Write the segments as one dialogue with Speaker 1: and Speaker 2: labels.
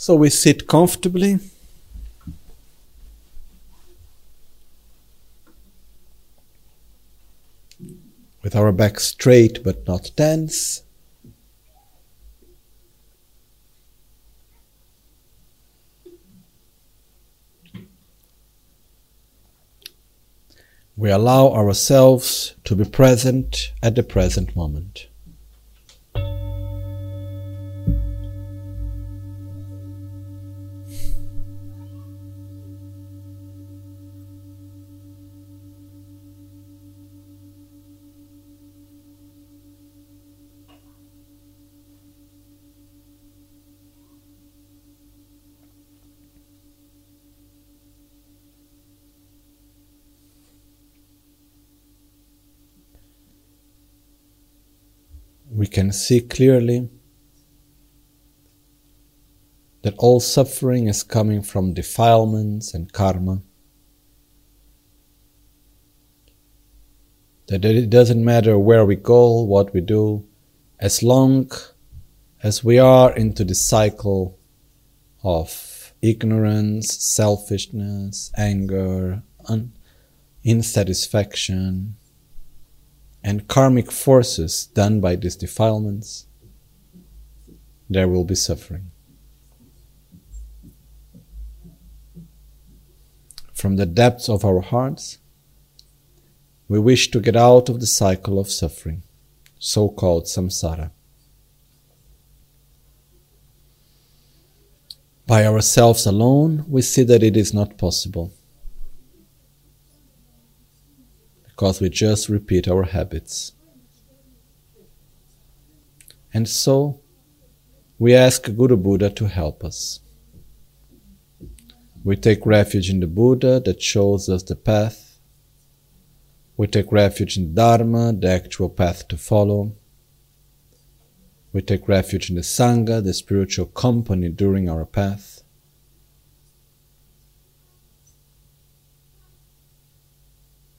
Speaker 1: So we sit comfortably. With our back straight but not tense. We allow ourselves to be present at the present moment. Can see clearly that all suffering is coming from defilements and karma. That it doesn't matter where we go, what we do, as long as we are into the cycle of ignorance, selfishness, anger, un- insatisfaction, and karmic forces done by these defilements, there will be suffering. From the depths of our hearts, we wish to get out of the cycle of suffering, so called samsara. By ourselves alone, we see that it is not possible. Because we just repeat our habits. And so, we ask Guru Buddha to help us. We take refuge in the Buddha that shows us the path. We take refuge in Dharma, the actual path to follow. We take refuge in the Sangha, the spiritual company during our path.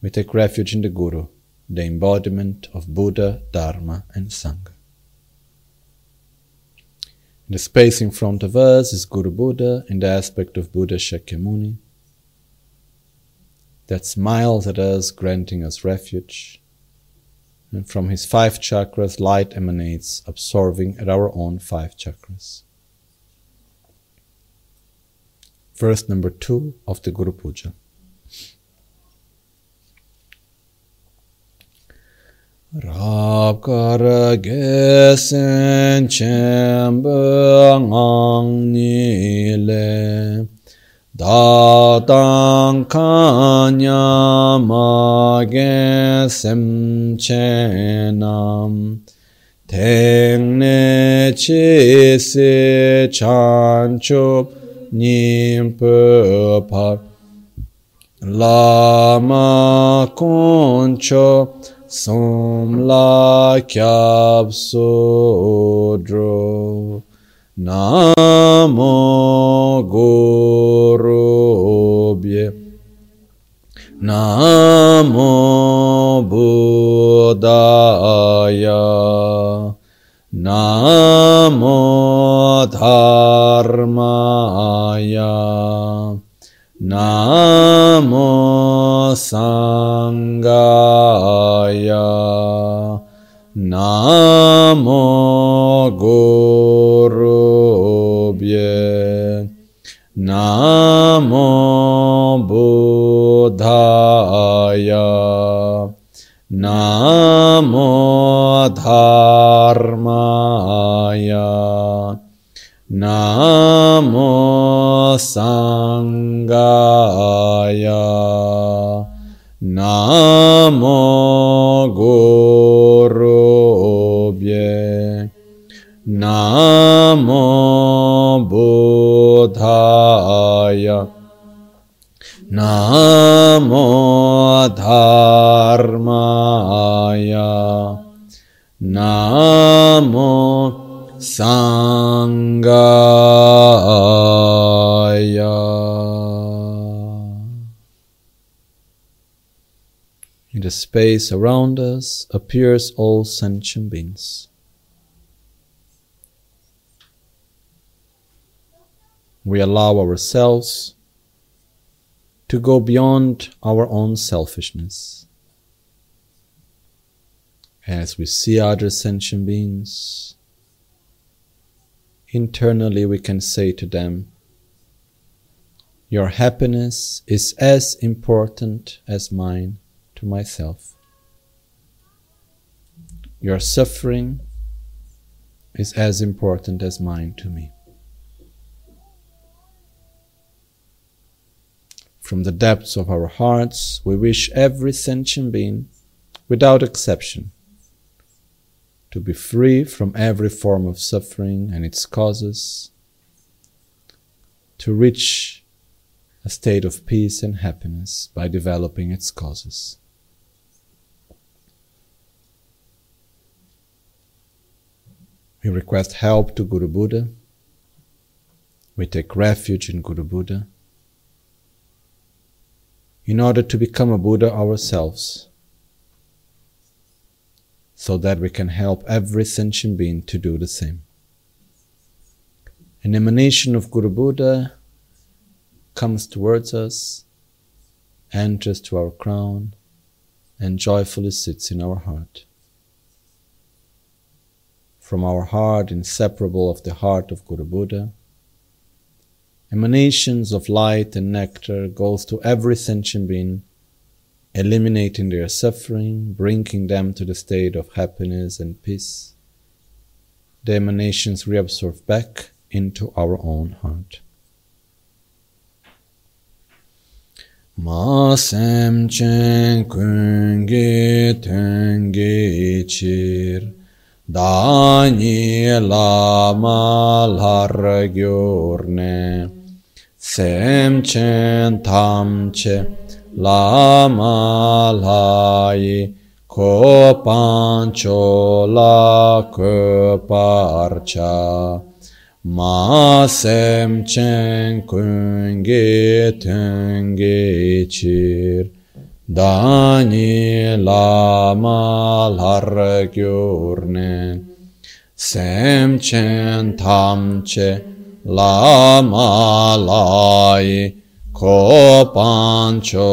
Speaker 1: We take refuge in the Guru, the embodiment of Buddha, Dharma, and Sangha. The space in front of us is Guru Buddha in the aspect of Buddha Shakyamuni that smiles at us, granting us refuge. And from his five chakras, light emanates, absorbing at our own five chakras. Verse number two of the Guru Puja. Rab karagesen chembe ngang nile Datang kanya magesem chenam Tengne chisi chanchup nimpe par Lama concho Somlakyabsodro Namo Gorobye Namo Buddhaya. Namo Dharmaya. Namo Sangaya. Namo Gurubhye Namo Buddhaya Namo Dharmaya Namo Sangaya Namo Gurubhye. Namo Buddhaya. Namo Dharmaya. Namo Sangaya. In the space around us appears all sentient beings. we allow ourselves to go beyond our own selfishness. As we see other sentient beings, internally we can say to them, Your happiness is as important as mine to myself. Your suffering is as important as mine to me. From the depths of our hearts, we wish every sentient being, without exception, to be free from every form of suffering and its causes, to reach a state of peace and happiness by developing its causes. We request help to Guru Buddha. We take refuge in Guru Buddha in order to become a Buddha ourselves, so that we can help every sentient being to do the same. An emanation of Guru Buddha comes towards us, enters to our crown, and joyfully sits in our heart. From our heart, inseparable of the heart of Guru Buddha, emanations of light and nectar goes to every sentient being, eliminating their suffering, bringing them to the state of happiness and peace. The emanations reabsorb back into our own heart. Masem chen kungi tengi chir Daniela malar gyurne Sem chen tam che lama lai copancio la coparcia ma sem cen kungi tungi çir dani lama lar gürne sem cen tam ce lama lai Copancio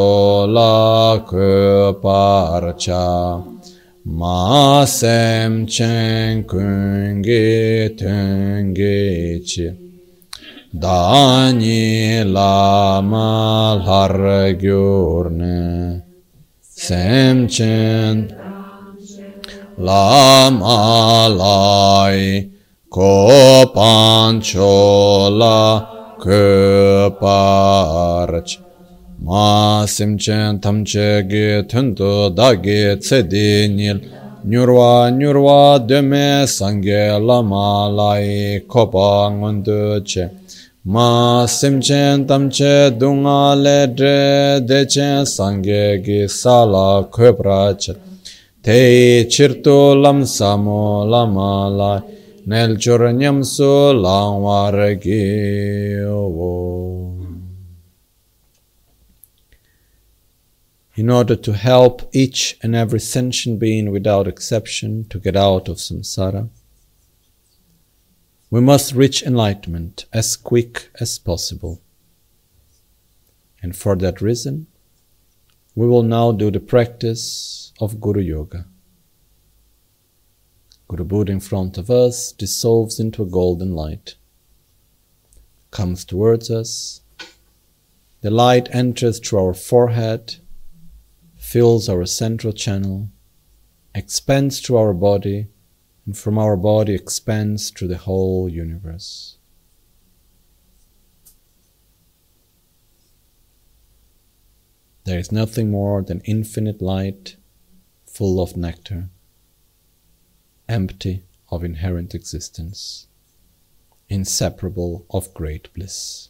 Speaker 1: la căparcea, Masem cencânghi tânghici, Dani la malargiurne, Sem cent. La malai, Copancio la kūpārāch mā simchen tamche gi tundu dāgi tsedi nil. Nyurwa nyurwa dēme sāngi lāma lāi kōpa ngundu che. Mā simchen tamche dungā le dre dechen sāngi gi sāla kūprāch te chirtu lam samu lāma lāi nel In order to help each and every sentient being without exception to get out of samsara, we must reach enlightenment as quick as possible. And for that reason, we will now do the practice of Guru Yoga. Guru Buddha in front of us dissolves into a golden light, comes towards us. The light enters through our forehead, fills our central channel, expands through our body, and from our body expands through the whole universe. There is nothing more than infinite light full of nectar empty of inherent existence, inseparable of great bliss.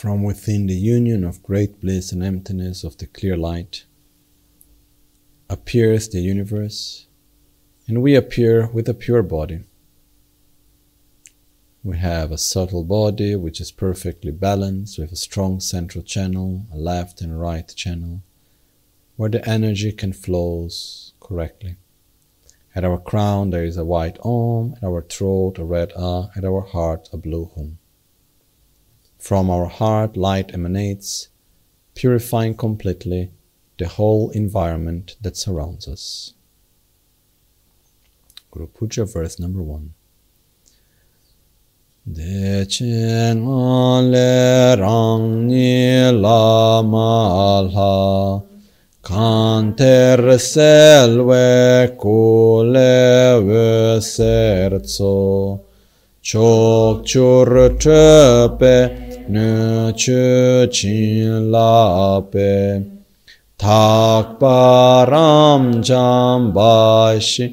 Speaker 1: From within the union of great bliss and emptiness of the clear light appears the universe, and we appear with a pure body. We have a subtle body which is perfectly balanced with a strong central channel, a left and right channel, where the energy can flows correctly. At our crown there is a white Om, at our throat a red A, at our heart a blue Hum. From our heart light emanates, purifying completely the whole environment that surrounds us. Guru Puja verse number one. De chen le rang ni la ma la Canter selve cule ve serzo Chok chur ne chin la pe Tak param jam bashi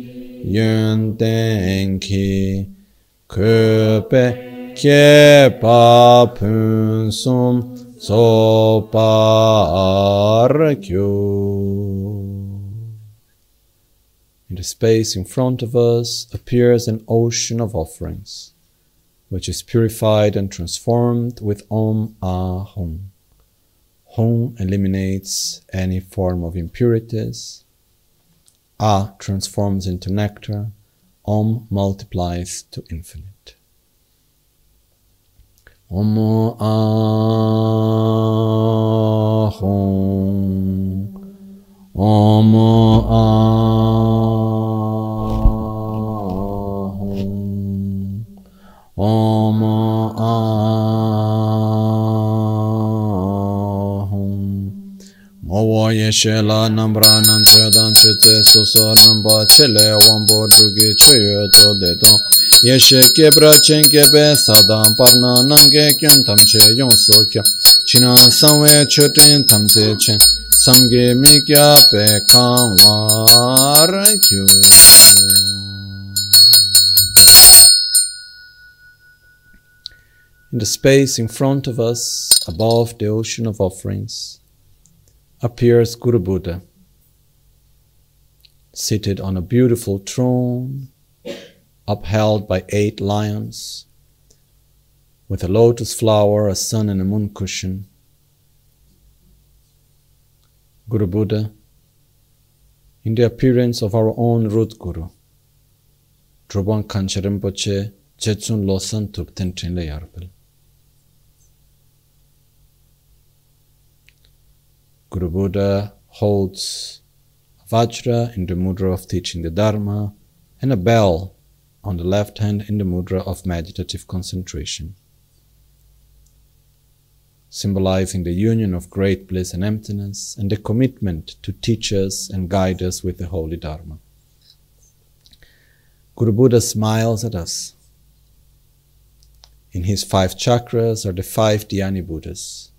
Speaker 1: yun tenki Köpe ke pa pun sum so In the space in front of us appears an ocean of offerings, which is purified and transformed with Om Ah Hum. Hum eliminates any form of impurities. Ah transforms into nectar. Om multiplies to infinite. Om Ahum Om Ahum ॐ आहुं मवो येशे ला नम्रा नन् चेदन् चेचे सुसो number चेले वम्बो दुगि चुयो तो देतो येशे Kebra चेंकेबे सादां पर्ना नंगे क्यं तं चे यों सो क्या चिना संवे चुटिं तं से चें संगे मिक्या पे कां वार क्यों In the space in front of us, above the ocean of offerings, appears Guru Buddha, seated on a beautiful throne upheld by eight lions, with a lotus flower, a sun, and a moon cushion. Guru Buddha, in the appearance of our own root Guru, Kanche Rinpoche, Jetsun Losan Tukten Trinle. Guru Buddha holds a Vajra in the mudra of teaching the Dharma and a bell on the left hand in the mudra of meditative concentration, symbolizing the union of great bliss and emptiness and the commitment to teach us and guide us with the holy Dharma. Guru Buddha smiles at us. In his five chakras are the five Dhyani Buddhas,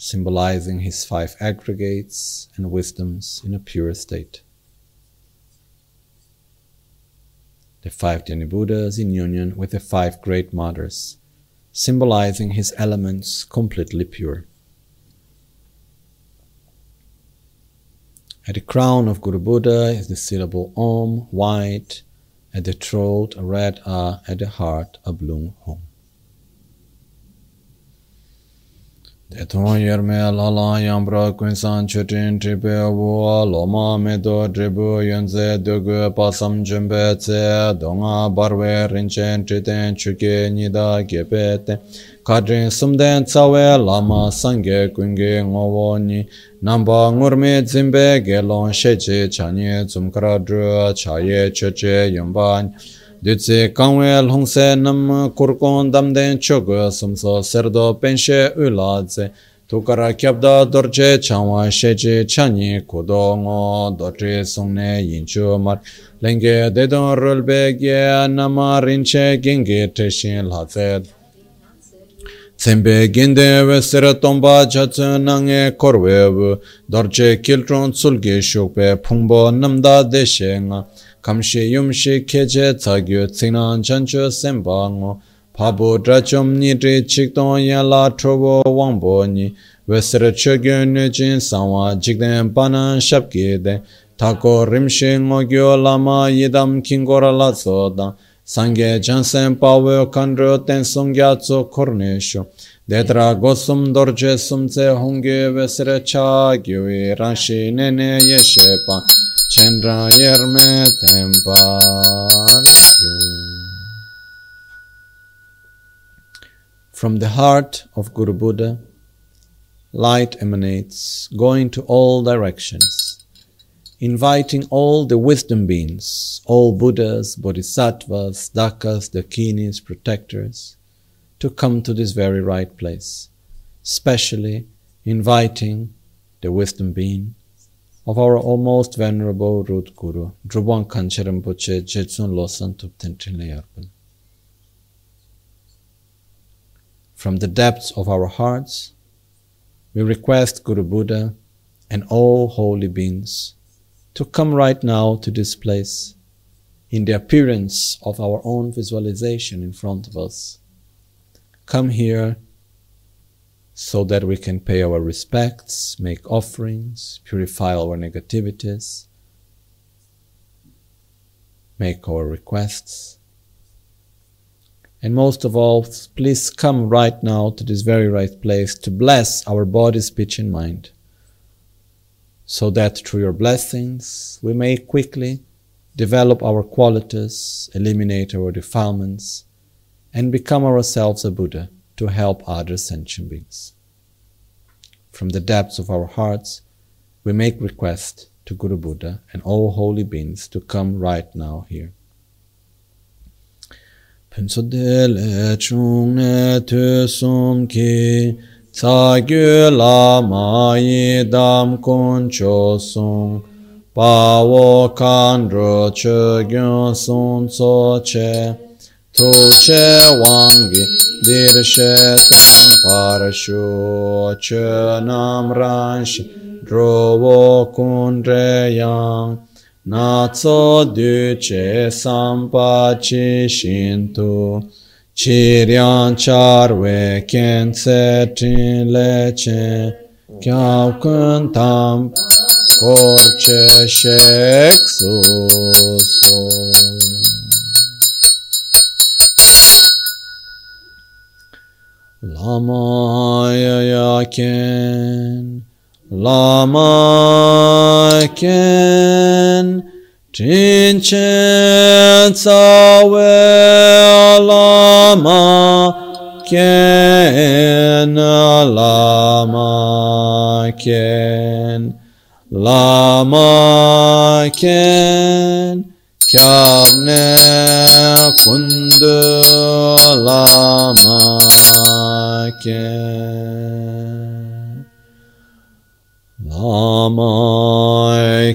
Speaker 1: symbolizing his five aggregates and wisdoms in a pure state. the five Dhyani Buddhas in union with the five great mothers, symbolizing his elements completely pure. At the crown of Guru Buddha is the syllable Om, white, at the throat a red A, at the heart a blue Hum. Tetun yerme lala yambra kunsan chutin tripe wo loma medo tribu yunze dugu pasam jumbe tse donga barwe rinchen triten chuki nida gepe ten kadrin sumden tsawe lama sange kungi ngowo ni. Namba ngurme zimbe gelon sheche chanye zumkara dru chaye chuchi yumbani Dutsi kangwe longse nam kurkon damden chogo sumso serdo penshe ula tse. Tukara kyabda dorje changwa sheche chanyi kudo ngo dorje songne yinchu mar. Lenge dedon rulbe ge nama rinche gengi teshin latse Tsembe ginde we sira tomba chatsu nange korwe wu dorje kiltron tsulge shukpe pungbo namda deshe nga. kamshi yumshi keche tsagyo tsinan chancho senpa ngo. Pabo drachom nidri chikton ya la trobo wangbo ni. Wesra chogyo nujin sanwa jikden panan shabki den tako rimshi ngogyo lama yidam kingora la zodan sangye jansen pawe kandro ten songya tso kornisho detra gosum dorje sumce hongye wesra chagyo e ranshi nene yeshe pan yerme tempan From the heart of Guru Buddha, light emanates, going to all directions, inviting all the wisdom beings, all Buddhas, Bodhisattvas, Dakas, Dakinis, protectors, to come to this very right place, specially inviting the wisdom being of our almost venerable root guru, Drubang Gangchen Rinpoche Jetsun Losan Tupten Trinlayarpan. From the depths of our hearts, we request Guru Buddha and all holy beings to come right now to this place in the appearance of our own visualization in front of us. Come here so that we can pay our respects, make offerings, purify our negativities, make our requests. And most of all, please come right now to this very right place to bless our body, speech, and mind, so that through your blessings we may quickly develop our qualities, eliminate our defilements, and become ourselves a Buddha to help other sentient beings. From the depths of our hearts, we make request to Guru Buddha and all holy beings to come right now here. Tu sum ki gyu la ma yi dam cho pa wo kan ro che sun so che Tuče wangi diršetan parašu čenam ranši drovo kundreyang natso duce sampachi shintu chiryan charve kense trinleche kyau kuntam korche shek su su. Lama ya ya ken Lama ken lama ken lama ken lama ken kyamne kundu lama ken Lama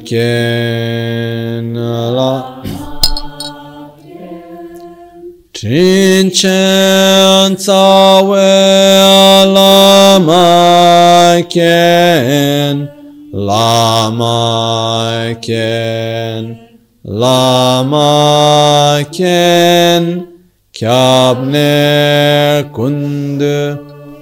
Speaker 1: ken la Chin chen tsawe lama ken Lama ken Lama ken Kyabne kundu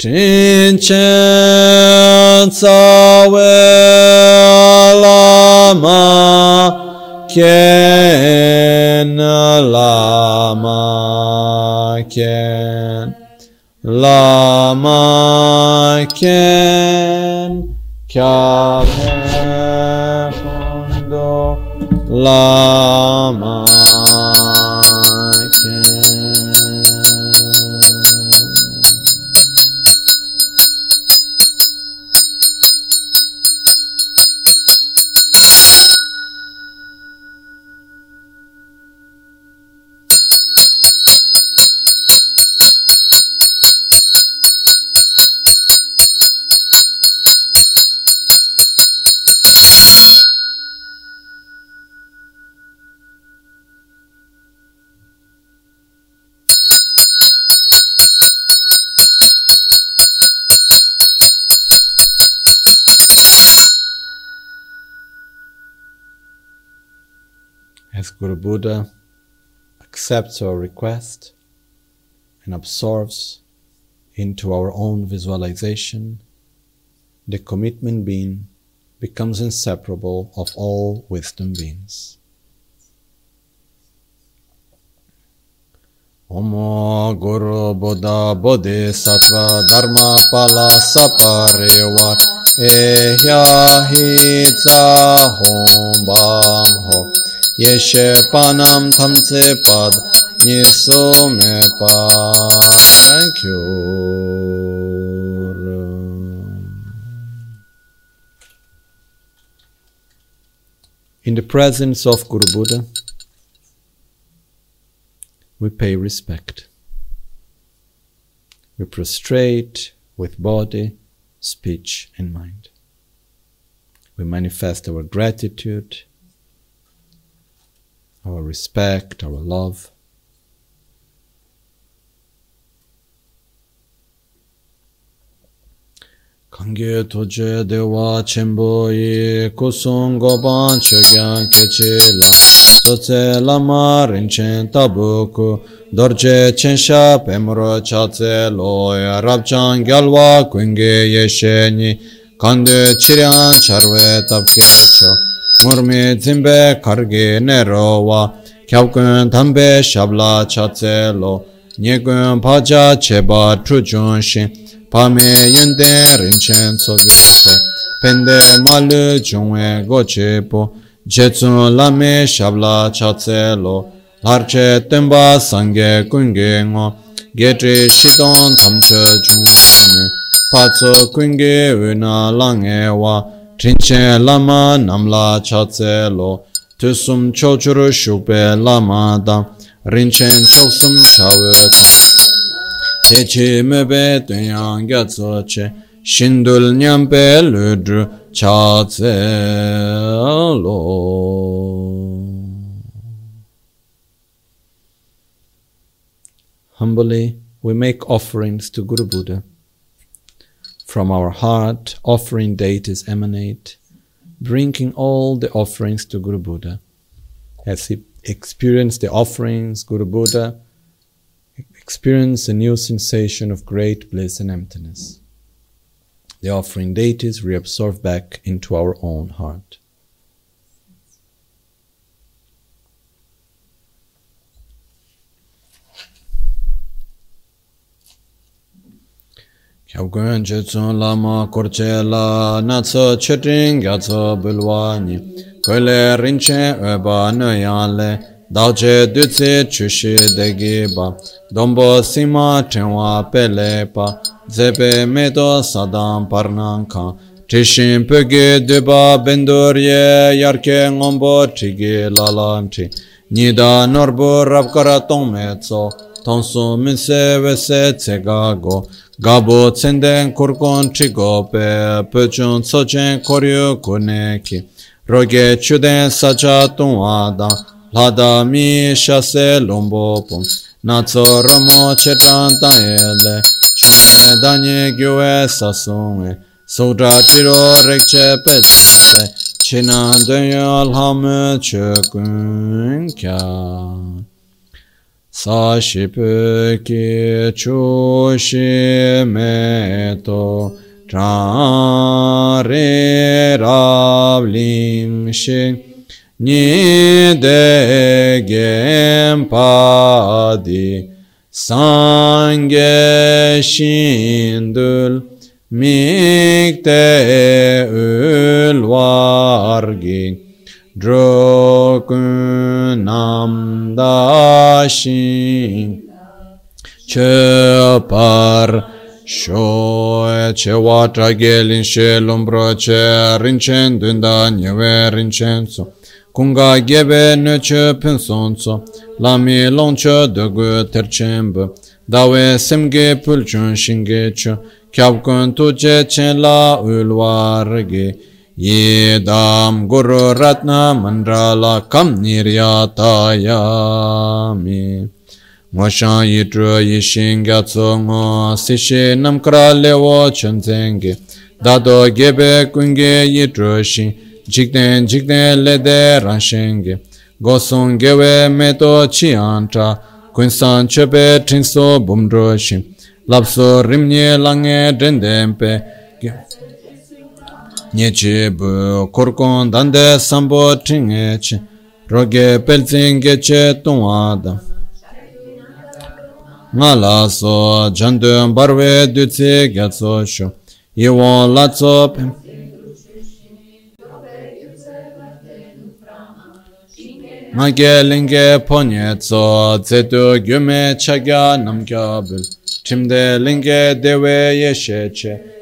Speaker 1: Chen tsawe lama ken lama ken lama ken kya fondo lama Buddha uh, accepts our request and absorbs into our own visualization, the commitment being becomes inseparable of all wisdom beings. Omo Guru Buddha Bodhisattva Dharma Pala Tsa Hom Bam Ho Tamtse Pad. In the presence of Guru Buddha, we pay respect. We prostrate with body, speech, and mind. We manifest our gratitude, our respect, our love. Kange toje dewa chenpo yi kusung goban chogyan keche la. Tsotse lama rinchen tabuku dorje chensha pemro chatse loya. Rabchan gyalwa kunge yeshe ni Kande chiryan charwe tabke cho ngurmi zimbe kargi nero wa kyabkun tambe shabla chatse lo. Nyekun paja cheba truchun shin pame yende rinchen tsoge se. Pende malu chungwe goche po jetsun lame shabla chatse lo. Larche tenpa sange kunge ngo getri shidon tamche chungwe ne. Patso kunge una lange wa trinchen lama namla tusum chochuru lama da rinchen choksum chawe techi mebe shindul nyampe ludru. Humbly, we make offerings to Guru Buddha. From our heart, offering deities emanate, bringing all the offerings to Guru Buddha. As he experienced the offerings, Guru Buddha experience a new sensation of great bliss and emptiness. The offering deities reabsorb back into our own heart. Khyabgun chitsun lama kurche la natsa chitin gyatsa bulwani Kule rinche uba nuyanle Dawche dutsi chushi degiba Dombo sima tenwa pelepa Zepe meto sadam parnanka Tishin pegi duba bendurye Yarke ngombo tigi lalanti Nida norbu rabkara tongme tso tonsu minse wese tsega go. Gabo tsenden kurkon chigo pe pechun tsochen koryo kuneki roge chuden sacha tungwa da. Lada mi shase lombo pum natso romo chetan tanyele chune danye gyue sasunge sodra chiro rekche petse chinan dunyo lhamu chukun kya. Sa shipu ki chu shi to Tra re shing ni de gem padi sange shindul mikte drokun nam dashin che par sho che watra gelin she lombro che rinchen dunda nyeve rinchen so kunga gebe ne che penson so lami lonche de gu terchemb dawe semge pulchun shinge cho kyab kun tu che chen la ulwar ge idam guru ratna mandrala kam niryatayami Mwashan yidru yishin gatsu ngu sishi namkra lewo chanzengi Dado gebe kungi yidru shin jikden jikden lede ranshengi Gosung gewe meto chiyantra kunsan chepe tingso bumdru shin Lapsu rimnye lange dendempe nye chi bu korkon dande sambo tinge chi roge pelzin ge tongwa da nga la so jandun barwe du gyatso sho tso iwon la tso pim nga ge linge ponye tso zedu gyume chagya namgya bul timde linge dewe ye she che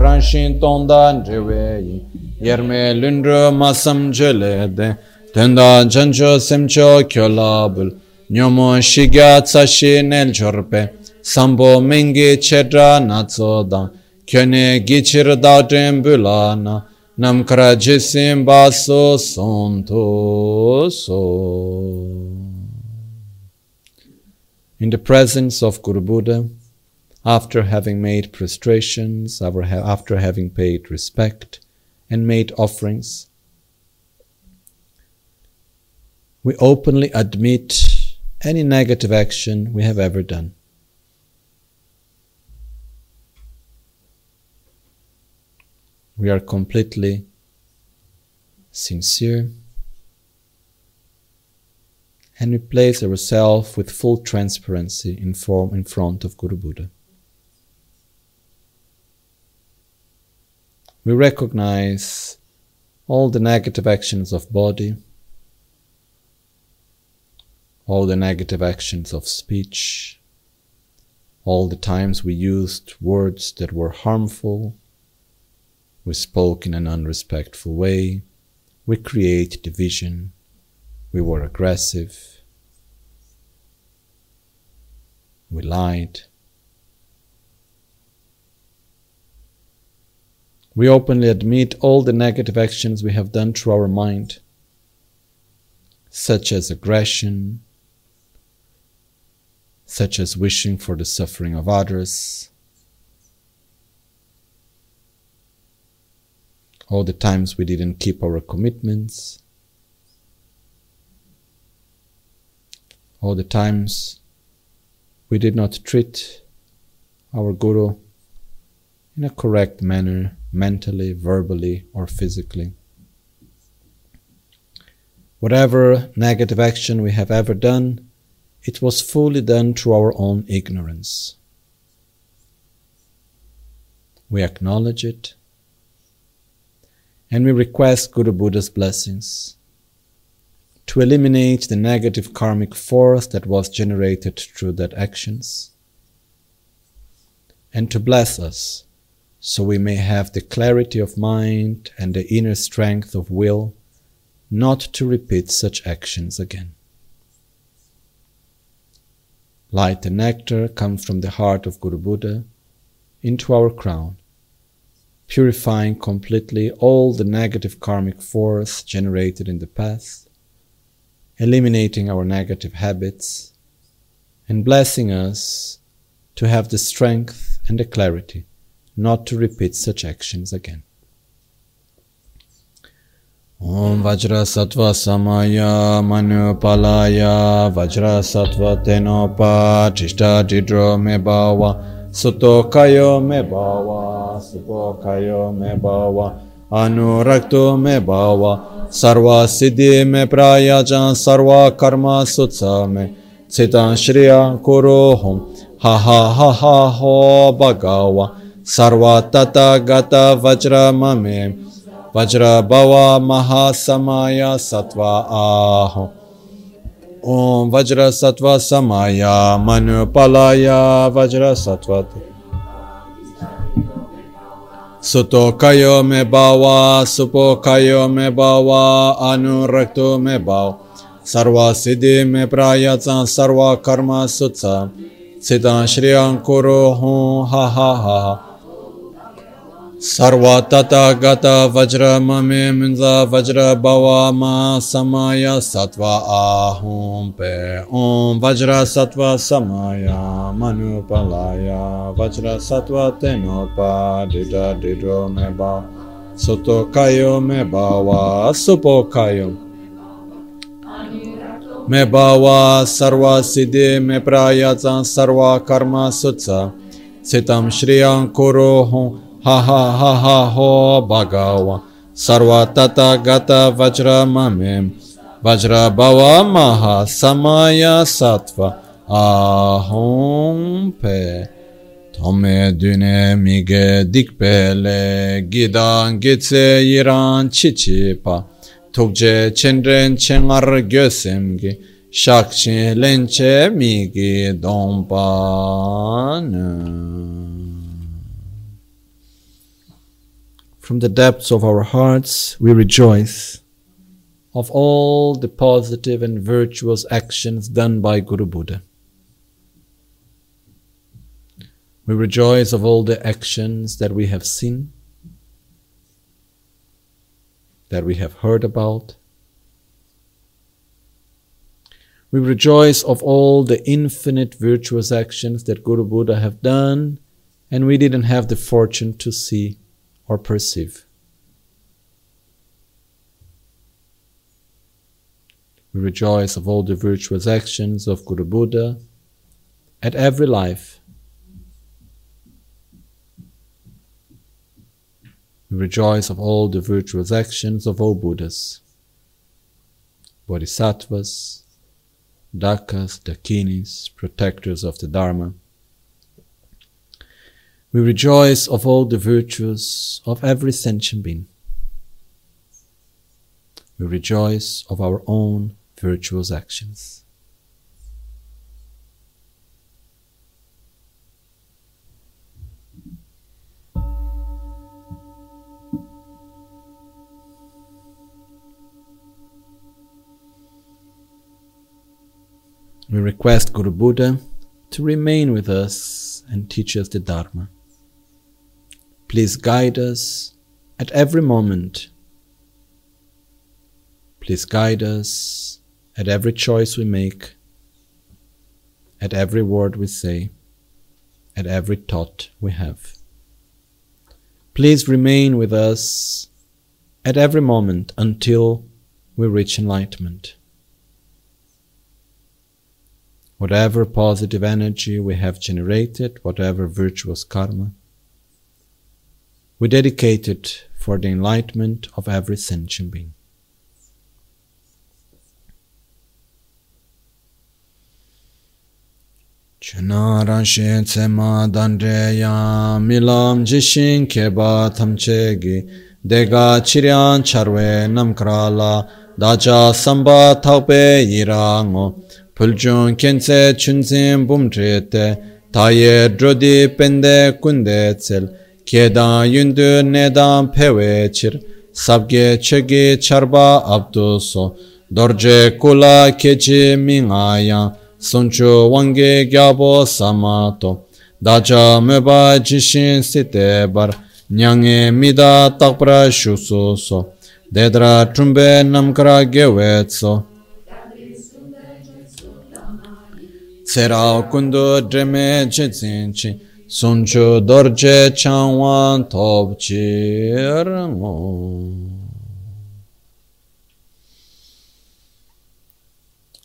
Speaker 1: Ranshin tonda ndrewe. Yerme lundru masam jele de. Tenda janjo semcho kyola bil. Nyomo shigya tsashi nel. Sambo mingi chedra. Kyone gichir bulana. Baso sonto so. In the presence of Guru Buddha, after having made prostrations, after having paid respect and made offerings, we openly admit any negative action we have ever done. we are completely sincere and we place ourselves with full transparency in form in front of Guru Buddha. We recognize all the negative actions of body, all the negative actions of speech, all the times we used words that were harmful, we spoke in an unrespectful way, we create division, we were aggressive, we lied. We openly admit all the negative actions we have done through our mind, such as aggression, such as wishing for the suffering of others, all the times we didn't keep our commitments, all the times we did not treat our Guru in a correct manner, mentally, verbally, or physically. Whatever negative action we have ever done, it was fully done through our own ignorance. We acknowledge it and we request Guru Buddha's blessings to eliminate the negative karmic force that was generated through that actions and to bless us so we may have the clarity of mind and the inner strength of will not to repeat such actions again. Light and nectar come from the heart of Guru Buddha into our crown purifying completely all the negative karmic force generated in the past, eliminating our negative habits, and blessing us to have the strength and the clarity not to repeat such actions again. Om Vajra Sattva Samaya Manupalaya Vajra Sattva Tenopa Tishta Didro Mebawa Suto kayo me bawa, supo kayo me bawa, anurakto me bawa, sarva siddhi me prayajan, sarva karma sutsa me, citan shriya kuro hum, ha ha ha ha ho bhagawa, सर्वततगत वज्र ममे वज्र भव महासमाय सत्व आह। ओम वज्र सत्व समाय मनुपलाय वज्र सत्व सुतो कयो में बावा सुपो कयो में बावा अनुरक्तो में बाव सर्व सिद्धि में प्रायच सर्व कर्म सुत्सा। सिद्धां श्रियाँ कुरु हा हा, हा। Vajra bhava ma samaya sattva ahum pe om vajra sattva samaya manupalaya vajra sattva tenopa dida didro me bhava soto kayo me bhava supo kayo me bhava sarva siddhi me prayatsa sarva karma sutsa sitam shriyam kuro hum हा हा हा हा हो भगवा सर्वतता गत वज्र ममेम वज्र भव मह समय सत्व आहों पे Tome düne mige dikpele gidan gitse yiran çiçipa Tukce çenren çengar gösemgi şakçi lençe migi dompanı From the depths of our hearts, we rejoice of all the positive and virtuous actions done by Guru Buddha. We rejoice of all the actions that we have seen, that we have heard about. We rejoice of all the infinite virtuous actions that Guru Buddha have done and we didn't have the fortune to see or perceive. We rejoice of all the virtuous actions of Guru Buddha at every life We rejoice of all the virtuous actions of all Buddhas, Bodhisattvas, Dakas, Dakinis, protectors of the Dharma. We rejoice of all the virtues of every sentient being. We rejoice of our own virtuous actions. We request Guru Buddha to remain with us and teach us the Dharma. Please guide us at every moment. Please guide us at every choice we make, at every word we say, at every thought we have. Please remain with us at every moment until we reach enlightenment. whatever positive energy we have generated, whatever virtuous karma, we dedicate it for the enlightenment of every sentient being. Chana she tsema dandre ya milam jishin keba tamchegi dega chiryan charwe namkrala dacha samba thaupe irango Pulchun kense chunzin bumtrete, taye drodi pende kunde tsel, Kedan yündü nedan peveçir, sabge çegi çarba abdusu, dorje kula keçi minaya, sunçu vange gyabo samato, daca möba cishin site bar, nyange mida takpra şususo, dedra çumbe namkra gevetso, Tsera kundu dreme chetsinchi, sunchu dorje changwan top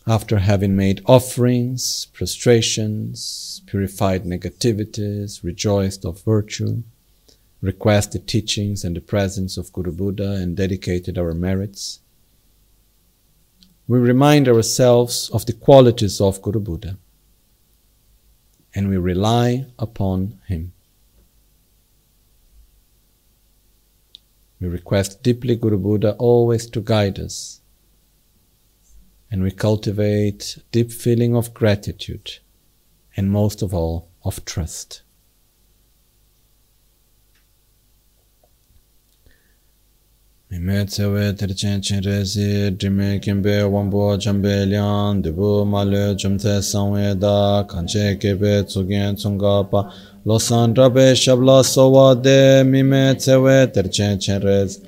Speaker 1: After having made offerings, prostrations, purified negativities, rejoiced of virtue, requested teachings and the presence of Guru Buddha, and dedicated our merits, we remind ourselves of the qualities of Guru Buddha and we rely upon Him. We request deeply Guru Buddha always to guide us, and we cultivate deep feeling of gratitude and most of all of trust. Mime tsewe terchen chen si drime kimbe wambo chambe liang debu malu chumtse sangwe da kanche kebe tsugen tsunga pa. Losan rabe shabla sowa de mime tsewe terchen chen si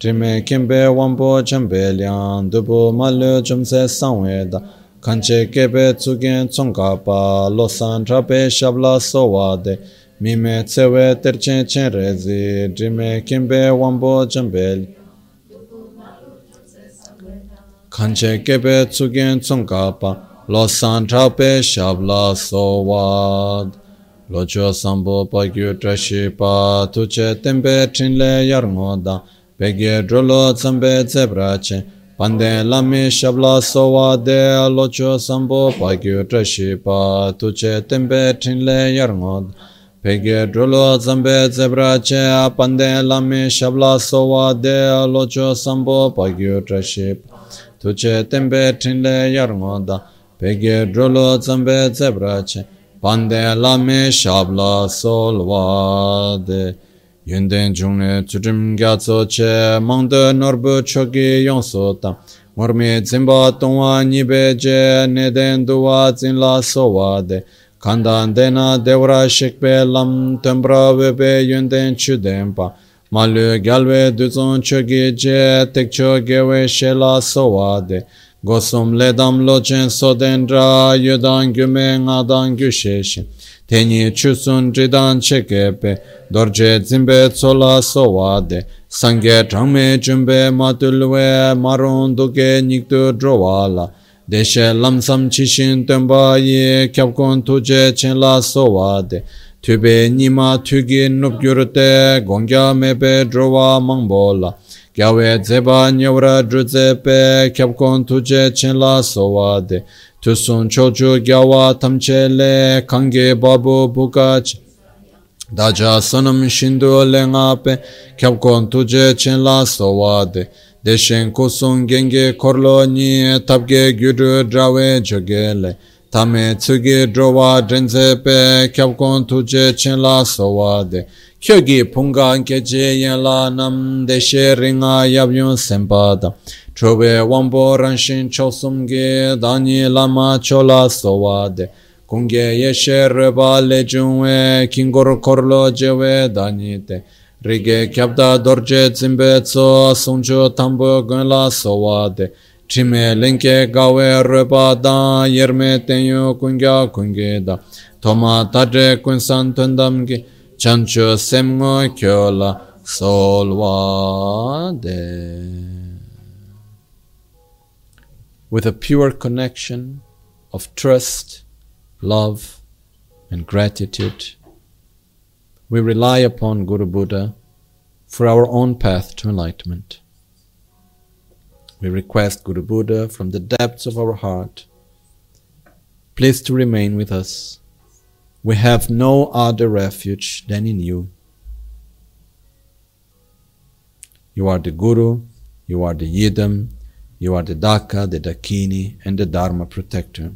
Speaker 1: drime kimbe wambo chambe liang debu malu chumtse sangwe da kanche kebe tsugen tsunga pa. Losan rabe shabla sowa de mime tsewe terchen chen si drime kimbe wambo chambe liang kanche kepe tsuken tsongkapa lo san trape shabla sowad. Lo cho sambo pa gyu trashi pa tuche tempe trinle yar yarngoda pege drolo tsambe tsebrache pande lami shabla sowade lo cho sambo pa gyu trashi pa tuche tempe trinle yar yarngoda pege drolo tsambe tsebrache pande lami shabla sowade lo cho sambo pa gyu trashi pa. tuche tembe trinle yarngoda, pege drolo tsambe tsebrache, pande lame shabla solwade. Yunden jungne tsurim gyatso che, mangde norbu choki yonso tam, mormi zimba tongwa nibe je, neden duwa zinla sowade. Kandan dena devra shikpe lam, tembra webe yunden chudempa, Malyu gyalwe duzon chogi je tekcho gewe shela sowade. Gosum ledam lochen sodendra yudan gyume ngadan gyusheshin. Tenyi chusun jidan chekepe dorje zimbe tsola sowade. Sangye trangme chumbe matulwe maron duke nikdu drowala. Deshe lamsam chishin tenbayi kyabkon tuje chenla sowade. Tube nima tugi nup gyurute gongya mepe drowa mangbola. Gyawe dzeba nyawra drudzepe kyabkon tuje chenla sowade. Tusun chochu gyawa tamchele kange babu bukach. Daja sanam shindu lengape kyabkon tuje chenla sowade. Deshen kusun genge korlo nye tabge gyuru drawe jogele. tame tsugi drowa drenze pe kyabkon tuje chenla sowa de. Kyogi punga nkeche yenla nam deshe ringa yabyun senpa da. Chobe wambo ranshin chosumge dani lama chola sowa de. Kunge yeshe reba lejunwe kingor korlo jewe dani de. Rige kyabda dorje tsimbe tso sunjo tambo gunla sowa de. Chime gawe reba da yerme tenyo kungya kunge da kunsan chancho semgo kyola solwade with a pure connection of trust, love, and gratitude, we rely upon Guru Buddha for our own path to enlightenment. We request Guru Buddha from the depths of our heart, please to remain with us. We have no other refuge than in you. You are the Guru, you are the Yidam, you are the Daka, the Dakini, and the Dharma protector.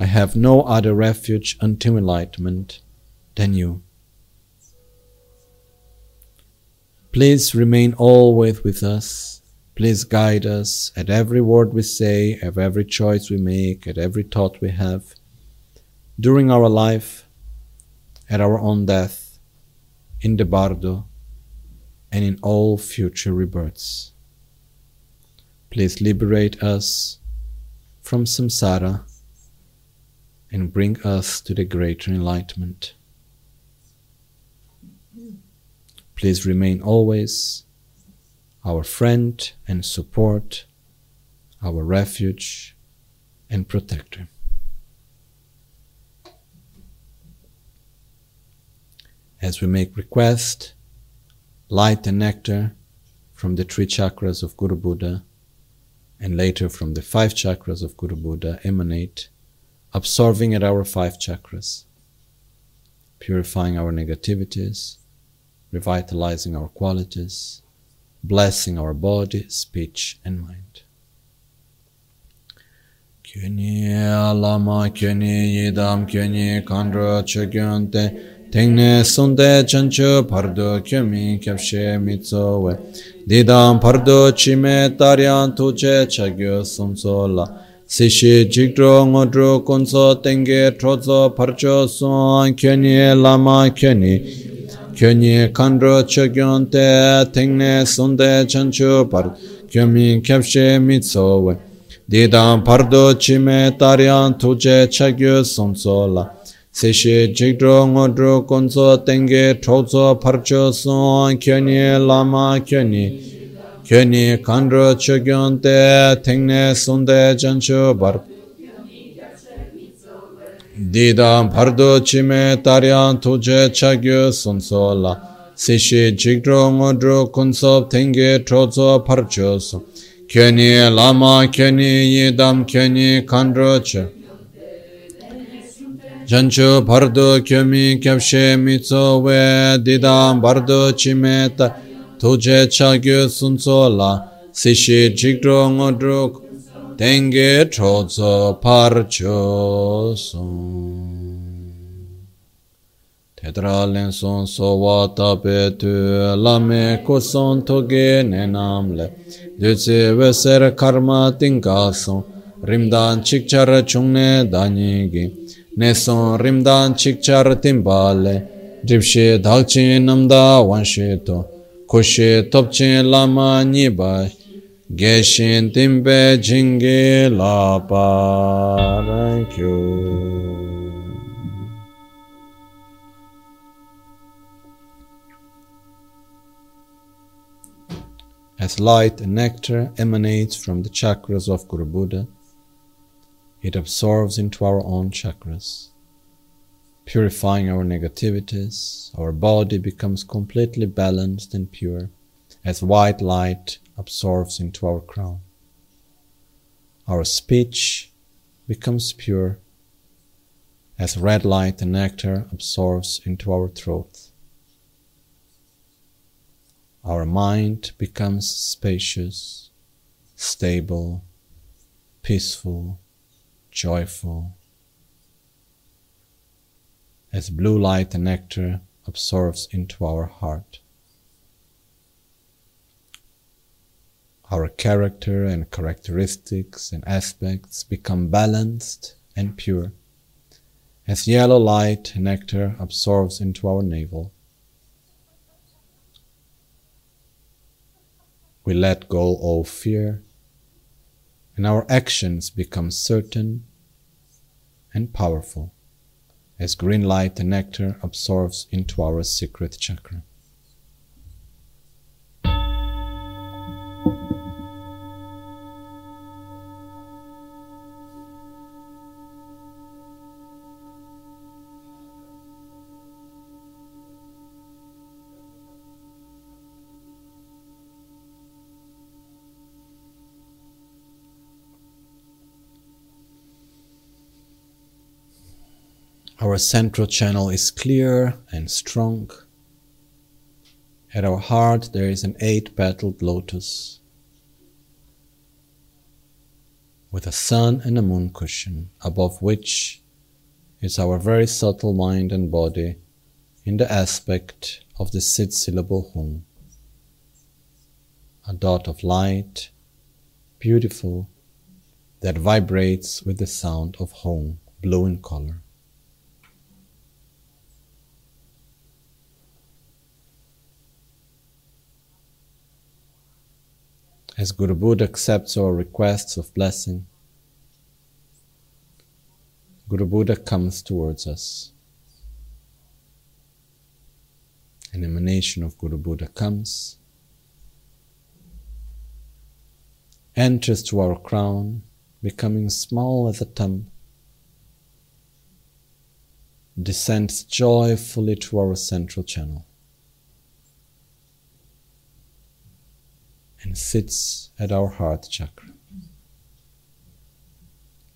Speaker 1: I have no other refuge until enlightenment than you. Please remain always with us. Please guide us at every word we say, at every choice we make, at every thought we have, during our life, at our own death, in the bardo, and in all future rebirths. Please liberate us from samsara and bring us to the greater enlightenment. Please remain always our friend and support, our refuge and protector. As we make request, light and nectar from the three chakras of Guru Buddha and later from the five chakras of Guru Buddha emanate, absorbing at our five chakras, purifying our negativities, revitalizing our qualities, blessing our body, speech, and mind. Kyuni alama kyuni yidam kyuni kandra chagyante tengne sonde chancho pardo kyomi kyapshe mitsowe. Didam pardo chime taryan tuche chagyo somsola sishi jigdro ngodro konso tenge trozo parcho son kyuni lama kyuni Kyönyi kandro çökyon te tengne sunde çançu par Kyönmi kepşe mitso ve Didan pardo çime taryan tuje çakyo sunso la. Seşi cikdro ngodro konso tenge çozo parço son Kyönyi lama kyönyi Kyönyi kandro çökyon te tengne sunde çançu par Dīdāṁ bhārdo chīmē tāryāṁ tūcē chāgyū sūnso lā Sīshī jīgdrō ngōdrō kūnsōp tēngi trōcō pārchō sū Kyōni lāma kyōni yīdāṁ kyōni kāndrō chē Janchū bhārdo kyōmi kyabshē mīcō wē Dīdāṁ bhārdo chīmē tā tūcē chāgyū sūnso lā Sīshī jīgdrō ngōdrō tenge chozo parcho son. Tedra len son so wata pe tu lame kuson toge ne namle, dutse veser karma tinga son, rimdan chikchar chungne danyigi, ne son rimdan chikchar timbale, dripshe dhagche namda wanshe to, kushe topche lama nibai, geshin timpe la. As light and nectar emanates from the chakras of Guru Buddha, it absorbs into our own chakras purifying our negativities, our body becomes completely balanced and pure as white light absorbs into our crown. Our speech becomes pure as red light and nectar absorbs into our throat. Our mind becomes spacious, stable, peaceful, joyful, as blue light and nectar absorbs into our heart. Our character and characteristics and aspects become balanced and pure as yellow light nectar absorbs into our navel. We let go all fear and our actions become certain and powerful as green light nectar absorbs into our secret chakra. Our central channel is clear and strong. At our heart, there is an eight petaled lotus with a sun and a moon cushion, above which is our very subtle mind and body in the aspect of the six syllable hum. A dot of light, beautiful, that vibrates with the sound of Hum, blue in color. As Guru Buddha accepts our requests of blessing, Guru Buddha comes towards us. An emanation of Guru Buddha comes, enters to our crown, becoming small as a thumb, descends joyfully to our central channel. And sits at our heart chakra.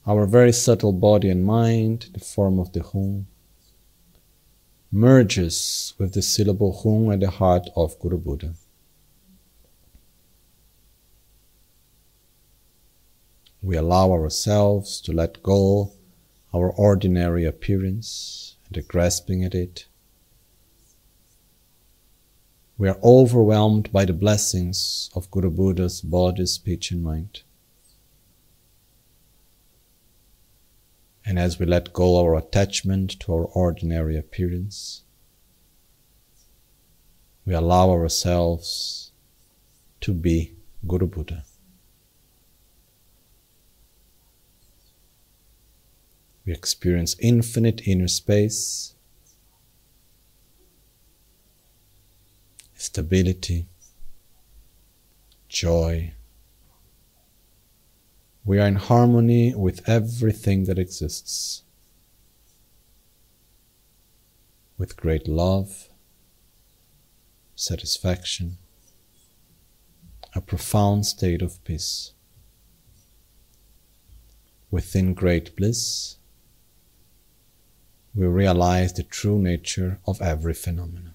Speaker 1: Our very subtle body and mind, the form of the Hum, merges with the syllable Hum at the heart of Guru Buddha. We allow ourselves to let go our ordinary appearance and the grasping at it we are overwhelmed by the blessings of Guru Buddha's body, speech, and mind. And as we let go our attachment to our ordinary appearance, we allow ourselves to be Guru Buddha. We experience infinite inner space stability, joy. We are in harmony with everything that exists, with great love, satisfaction, a profound state of peace. Within great bliss, we realize the true nature of every phenomenon.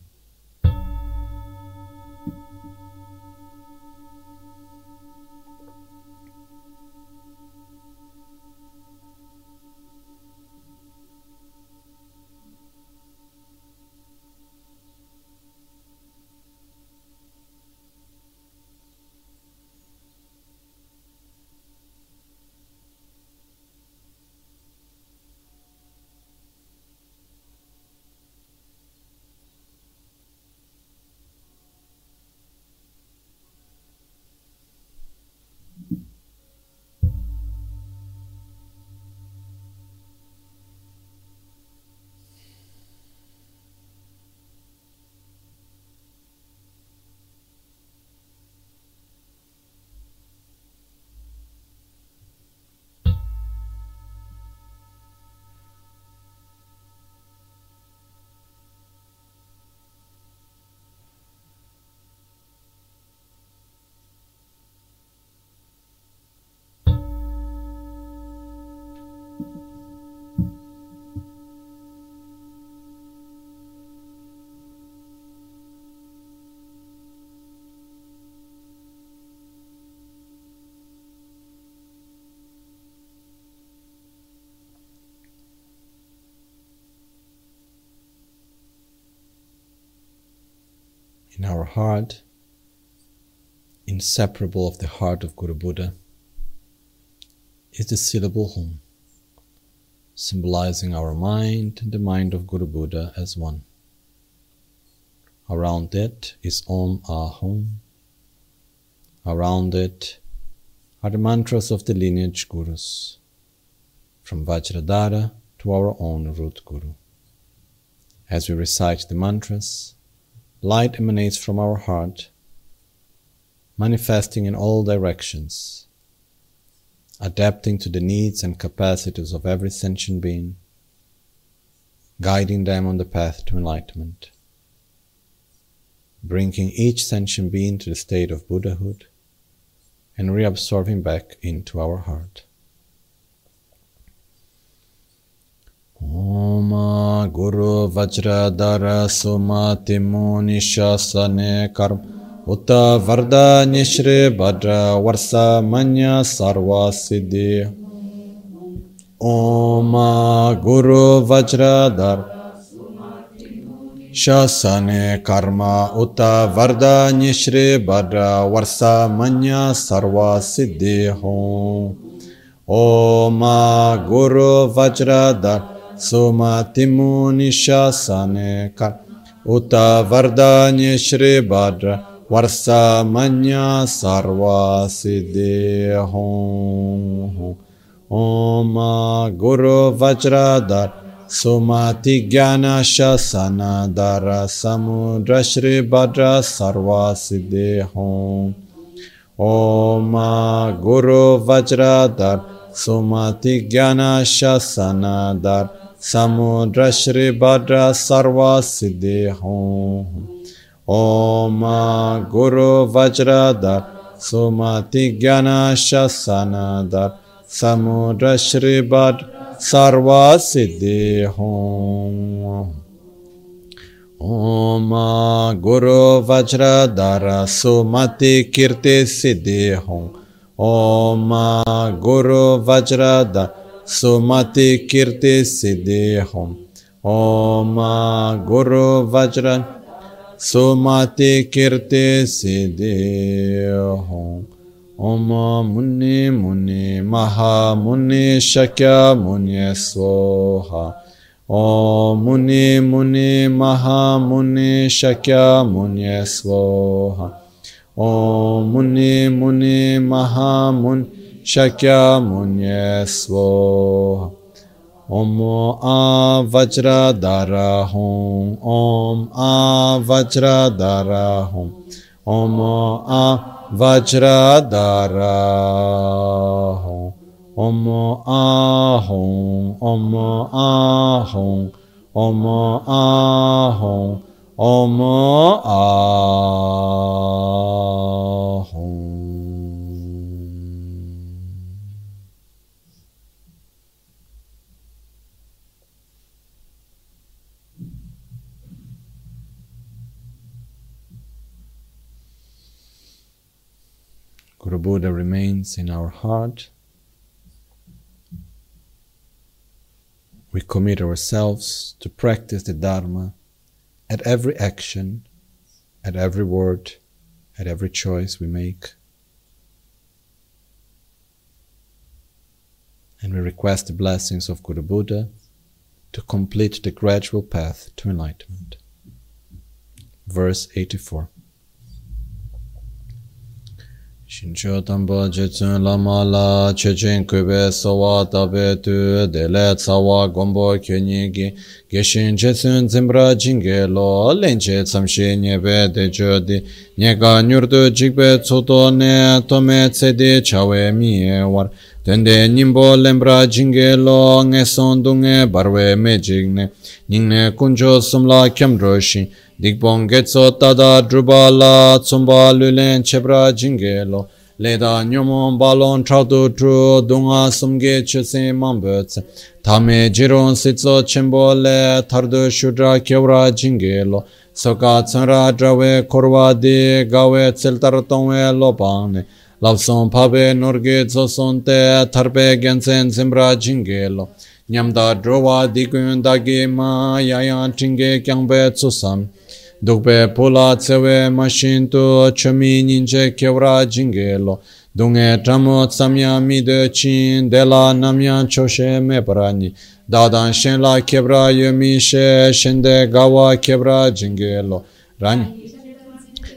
Speaker 1: in our heart, inseparable of the heart of Guru Buddha, is the syllable Hum, symbolizing our mind and the mind of Guru Buddha as one. Around it is Om Ah Hum. Around it are the mantras of the lineage gurus, from Vajradhara to our own root guru. As we recite the mantras, light emanates from our heart, manifesting in all directions, adapting to the needs and capacities of every sentient being, guiding them on the path to enlightenment, bringing each sentient being to the state of Buddhahood, and reabsorbing back into our heart. Om Guru Vajradhara Sumati Munishasane Karma. Uta Varda Nishri Bhadra Varsa Manya Sarva Siddhi. Om Guru Vajradhara Shasane Karma. Uta Varda Nishri Bhadra Varsa Manya Sarva Siddhi. Om Guru सुमतिमो निशासन कर उत वरदान्य श्री भद्र वर्षा मन सर्वा सिदे हो ओम गुरु वज्र दर सुमति ज्ञान शसन दर समुद्र श्री भद्र सर्वा सिदे हो ओम गुरु वज्र दर सुमति ज्ञान शसन दर समुद्र श्री भद्र सर्व सिद्धि हूँ ओम गुरु वज्रधर सुमति ज्ञान शसनधर समुद्र श्री भद्र सर्व सिद्धि हूँ ओम गुरु वज्रधर सुमति कीर्ति सिद्धि हूँ ओम गुरु वज्रधर सुमति कीर्ति सिद्धि ओम गुरु वज्र। सुमति कीर्ति सिद्धि ओम मुनि मुनि महामुनि शक्य मुनि स्वाहा। ओम मुनि मुनि महामुनि शक्य मुनि स्वाहा। ओम मुनि मुनि महामुनि Shakya Swoha Om A Vajra Darahum Om A Vajra Darahum Om A Vajra Darahum Om A Hum Om A Hum Om A Hum Om A Hum Guru Buddha remains in our heart. We commit ourselves to practice the Dharma at every action, at every word, at every choice we make. And we request the blessings of Guru Buddha to complete the gradual path to enlightenment. Verse 84. Shinchyo Tamba Jetsun Lama La Chechen Kube Sawa Tabe Tu Dele Tsawa Gombo Kyunyi Ki Geshin Jetsun Zimbra Jinge Lo Lenche Tsamshi Nyebe Dejo Di Nyeka Nyurdu Jigbe Tsoto Ne Tome Tsedi Chawe Miye War Tende Nyimbo Lembra Jinge Lo Nge Sondunge Barwe Me Jigne Nyingne Kunjo Sumla Kyamdro Shin Dikpon getso tada druba la tsumba lulen chebra jingelo Leda nyomon balon tradu tru dunga sumge chese mambutse Tame jiron sitso chenpo le tardu shudra kyawra jingelo Soka tsanra drawe korwa di gawe tsiltar tongwe lopane Lapson pabe norge tsoson te tarpe gensen zimbra jingelo Nyamda drowa dikun dagi ma yayan tinge kyangbe tsusam Dukpe pula tsewe mashintu chumi ninje kevra jingelo. Dunge tramo tsamya mide chin dela namya choshe me parani, Dadan shenla kevra yomi she shende gawa kevra jingelo. Rani.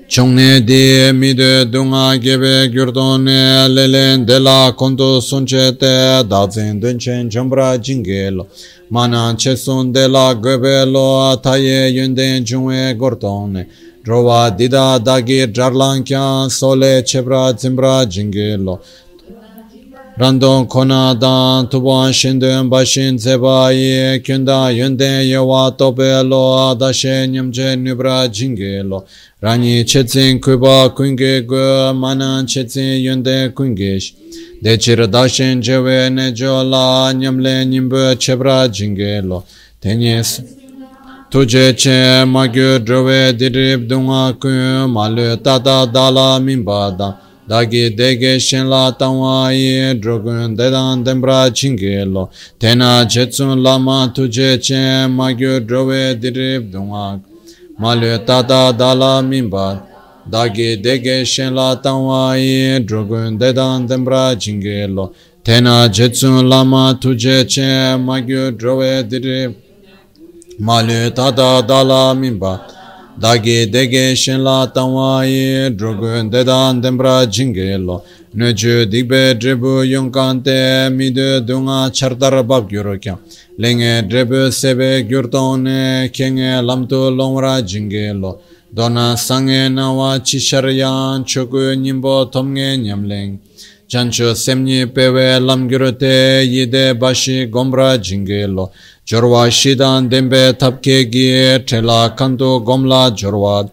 Speaker 1: Chongne di mide dunga gebe gyurdone lelen dela kondu sunche te dazin dunchen jambra jingelo. Manan chesun dela gebelo ataye yunden jungwe gordone. Drova dida dagi jarlan kyan sole chebra zimbra jingelo. randong kona dan tuban shindun bashin zebayi kyunda yunden yewa tope lo adashe nyamche nubra jingi lo. Rani chetsin kuba kungi gu manan chetsin yunden kungish dechir dashin jewe nejo la nyamle nyimbu chebra jingi lo. Tenyes. Tuje che magyo drove dirib dunga kun malu tata dala mimba dāgī dēgē shēnlā tāngwā yī drōgūn dēdāng dēmbrā chīngī lō tēnā chētsūn lāma tūchē chē mā gyū drōwē dīrīb dōngā mā lū tātā dālā mīmbā dāgī dēgē shēnlā tāngwā yī drōgūn dēdāng dēmbrā chīngī lō tēnā chētsūn lāma tūchē chē mā gyū drōwē dīrīb mā lū tātā dālā mīmbā dāgī dēgē shēnlā tāngwāyī drōgūn dēdān dēmbrā jīngē lō nē chū dīgbē drēbū yōngkān tē mīdū dūngā chārdār bāb gyūrō kiāng lēngē drēbū sēbē gyūr tāng nē kēngē lamtū lōngwā jīngē lō dōnā sāngē nāwā chīshār yāng chūgū nīmbō tōmgē ñam lēng chanchū sēmnī pēwē lam gyūrō tē yīdē bāshī gōmbrā jīngē lō Jorwa shidan dembe tapke gi trela kanto gomla jorwa.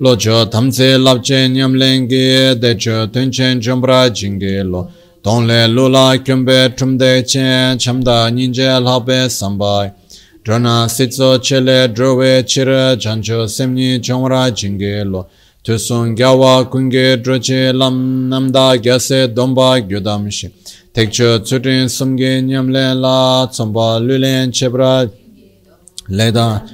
Speaker 1: Lojo tamze labje nyamlengi decho tunchen jombra jingelo. Tongle lula kyumbe trumde chen chamda ninje labe sambai. Drona sitso chele drowe chira chancho semni chomra jingelo. Tusun gyawa kunge droche lam namda gyase domba gyudamshi. Tekcho tsutin sumge nyamle la tsomba lulen chebra leda.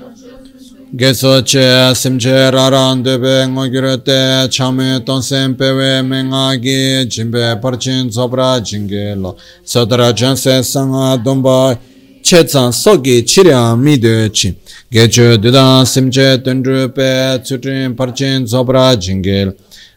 Speaker 1: Geso che simche raran debe ngogyuru chame tonsen pewe mengagi jimbe parchin zobra jinge lo. Sodra jansen sanga domba che tsan sogi chirya mi chi. Gecho dudan simche tundru pe tsutin parchin zobra jinge lo.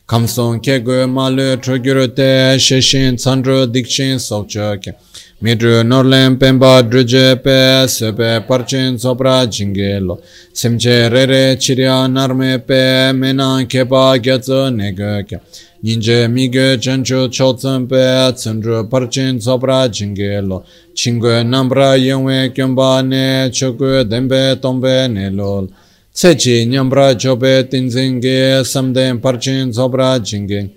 Speaker 1: kamson ke go ma le trogyo te sheshin tsandro dikshin sokcho ke. Midru norlen pemba druje pe sepe parchin sopra jingelo. Simche re re chirya narme pe menan kepa gyatso nega ke. Ninje mige chancho chotsen pe tsandro parchin sopra jingelo. Chingo nambra yungwe kyomba ne chokwe denbe tombe ne lol. Tsechi nyambra chope tinzingi samden parchin zobra jingi.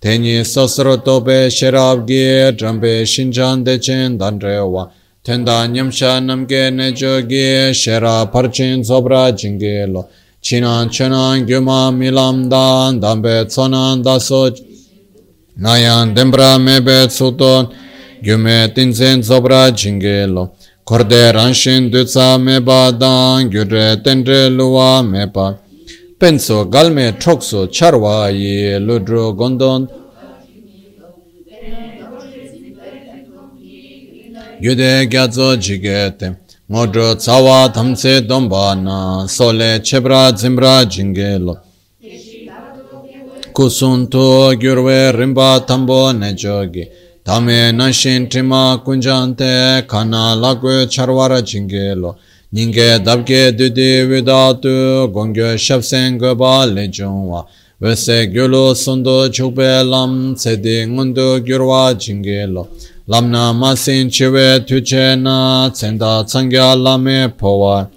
Speaker 1: Teni sosro tope sherabgi drambi shinchan dechen dandrewa. Tenda nyamsha namge nechogi shera parchin zobra jingi lo. Chinan chenan gyuma milam dan dan, dambe tsonan daso. Nayan dembra mebe tsuton gyume tinzin zobra jingi lo. Korde ranshin dutsa meba dan gyure tendre luwa meba. Penso galme chokso charwa ye ludro gondon. Yude gyazo jigete. Ngodro tsawa tamse domba na sole chebra zimbra jingelo. Kusunto gyurwe rimba tambo ne jogi Tame nanshin tima kunjante kana lakwe charwara chingelo. Nyinge dabke dudi vidatu gongyo shapsen goba lechungwa. Vese gyulu sundu chukpe lam tsedi ngundu gyurwa chingelo. Lamna masin chiwe tuche na tsenda tsangya lame powa.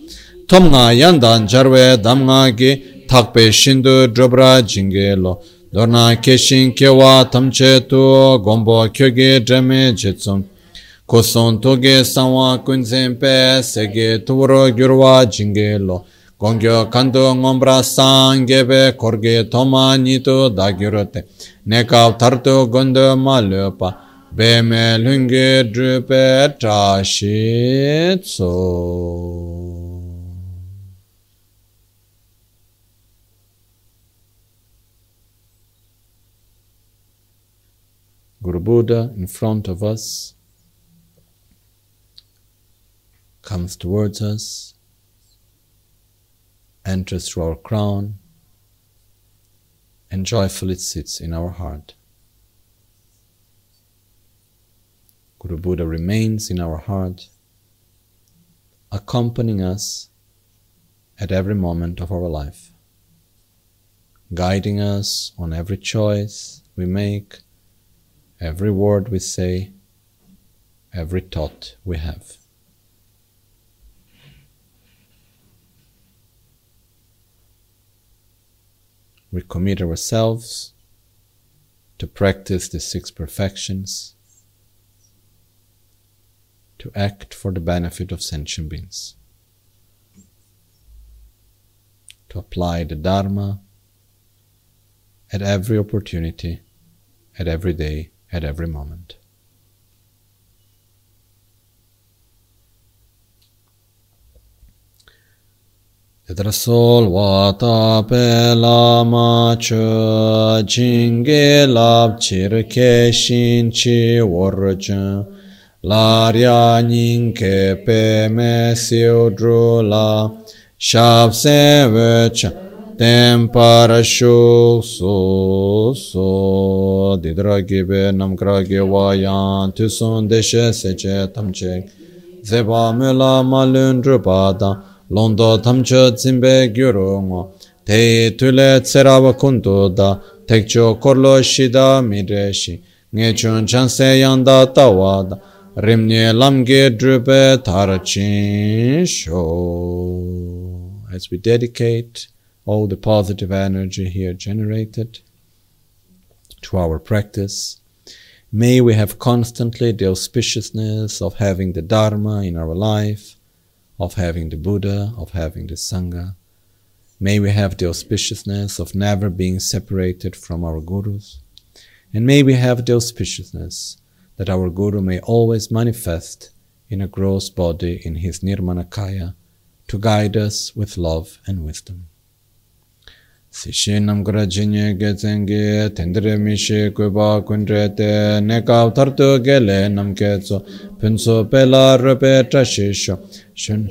Speaker 1: Tomna yandan jarwe damga ki takpe shindu drobra chingelo. dorna keshin kewa tamche tu gombo kyoge drame jetsum. Koson toge sanwa kunzen pe sege tuwaro gyurwa jinge lo. Gongyo kanto ngombra sangebe korge toma nito da gyurote nekav tarto gondo ma lepa be me lunge drupe trashi tso Guru Buddha in front of us comes towards us, enters through our crown, and joyfully sits in our heart. Guru Buddha remains in our heart, accompanying us at every moment of our life, guiding us on every choice we make, every word we say, every thought we have. we commit ourselves to practice the six perfections, to act for the benefit of sentient beings, to apply the Dharma at every opportunity, at every day, at every moment. Tetrasol wata pe lama cha jinge lab chir ke shin chi wor cha larya ning ke pe me siu dru la shab se ve cha tem para shu so so didra gibe nam kra ge wa yan tu son de she se che tam che zeba me la malun dru pa da londo tamcho zimbe gyuru ngo, te tule tseraba kundu da, tekcho korlo shida mireshi, nge chun chanse yanda tawa da, rimnye lamge drupe tarachin sho. As we dedicate all the positive energy here generated to our practice, may we have constantly the auspiciousness of having the Dharma in our life, of having the Buddha, of having the Sangha. May we have the auspiciousness of never being separated from our gurus. And may we have the auspiciousness that our Guru may always manifest in a gross body in his Nirmanakaya to guide us with love and wisdom. Sishi namkara jinye ge zengi, tendere mishi kuiba kundre te, nekaw tartu gele namke tso, pinso pela rupe tashi sho. Shun,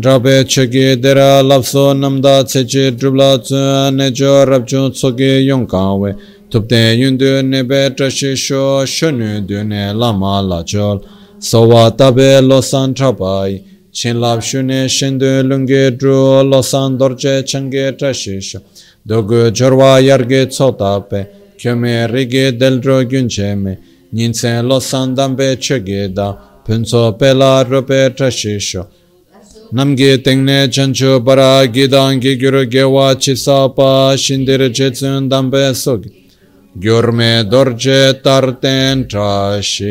Speaker 1: drabe chigi dera lapso namda tsechi drubla tsu, nejo rabchun tsogi yonkawe, tupde yundu nebe tashi sho, shunu dune lama lachol, sowa tabe losan trabayi, Chin lab shune shindu lungi dru losan dorje changi trashisho. Dogu jorwa yargi tsotape, kyome rigi deldro gyuncheme. Ninsen losan dambe chögi da, punso pela rupe trashisho. Namgi tengne chanchu para gidangi gyuru gewa chisapa shindir jetsun dambe sogi. Gyurme dorje tarten trashisho.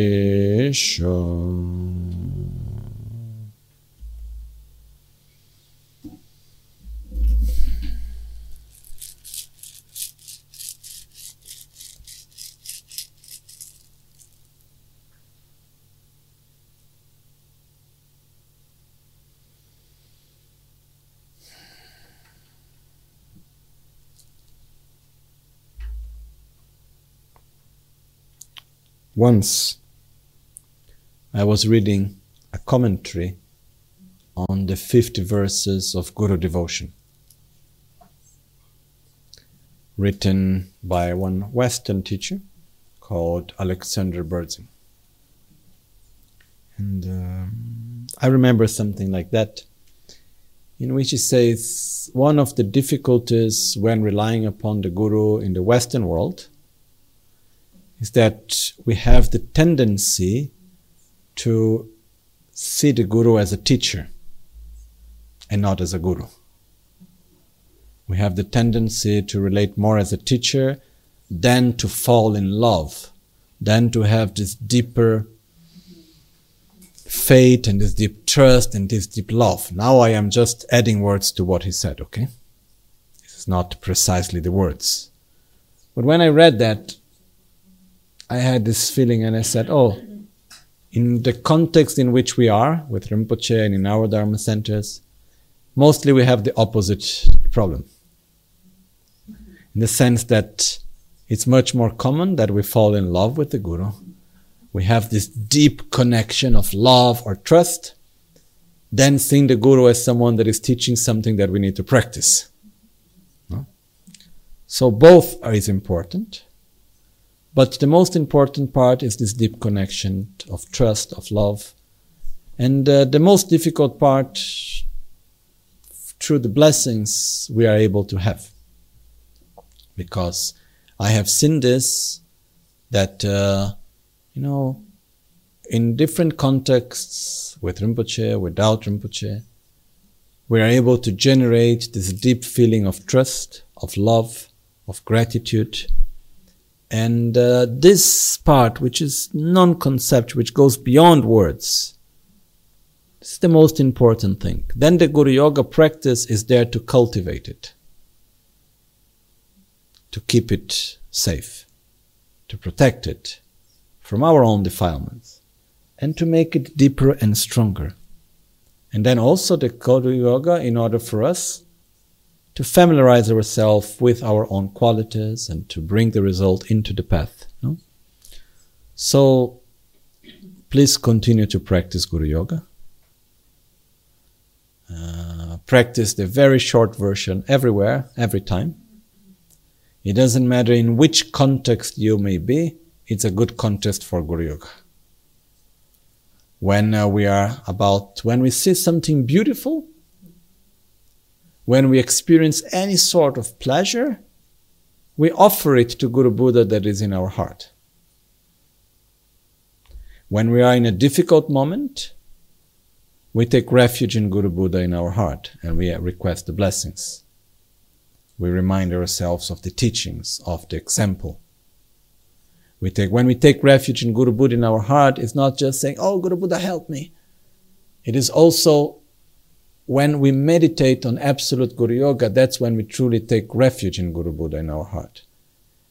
Speaker 1: Once I was reading a commentary on the 50 verses of Guru Devotion, written by one Western teacher called Alexander Berzin. And um, I remember something like that, in which he says one of the difficulties when relying upon the Guru in the Western world is that we have the tendency to see the Guru as a teacher and not as a Guru. We have the tendency to relate more as a teacher than to fall in love, than to have this deeper faith and this deep trust and this deep love. Now I am just adding words to what he said, okay? This is not precisely the words. But when I read that, I had this feeling and I said, oh, in the context in which we are with Rinpoche and in our Dharma centers, mostly we have the opposite problem. In the sense that it's much more common that we fall in love with the Guru. We have this deep connection of love or trust, then seeing the Guru as someone that is teaching something that we need to practice. No? So both are is important. But the most important part is this deep connection of trust, of love. And uh, the most difficult part, through the blessings we are able to have. Because I have seen this, that, uh, you know, in different contexts, with Rinpoche, without Rinpoche, we are able to generate this deep feeling of trust, of love, of gratitude, and uh, this part, which is non concept, which goes beyond words, is the most important thing. Then the Guru Yoga practice is there to cultivate it, to keep it safe, to protect it from our own defilements, and to make it deeper and stronger. And then also the Guru Yoga, in order for us to familiarize ourselves with our own qualities and to bring the result into the path. No? So please continue to practice Guru Yoga. Uh, practice the very short version everywhere, every time. It doesn't matter in which context you may be, it's a good context for Guru Yoga. When uh, we are about, when we see something beautiful, when we experience any sort of pleasure, we offer it to Guru Buddha that is in our heart. When we are in a difficult moment, we take refuge in Guru Buddha in our heart and we request the blessings. We remind ourselves of the teachings, of the example. We take, when we take refuge in Guru Buddha in our heart, it's not just saying, Oh, Guru Buddha, help me. It is also when we meditate on absolute Guru Yoga, that's when we truly take refuge in Guru Buddha in our heart.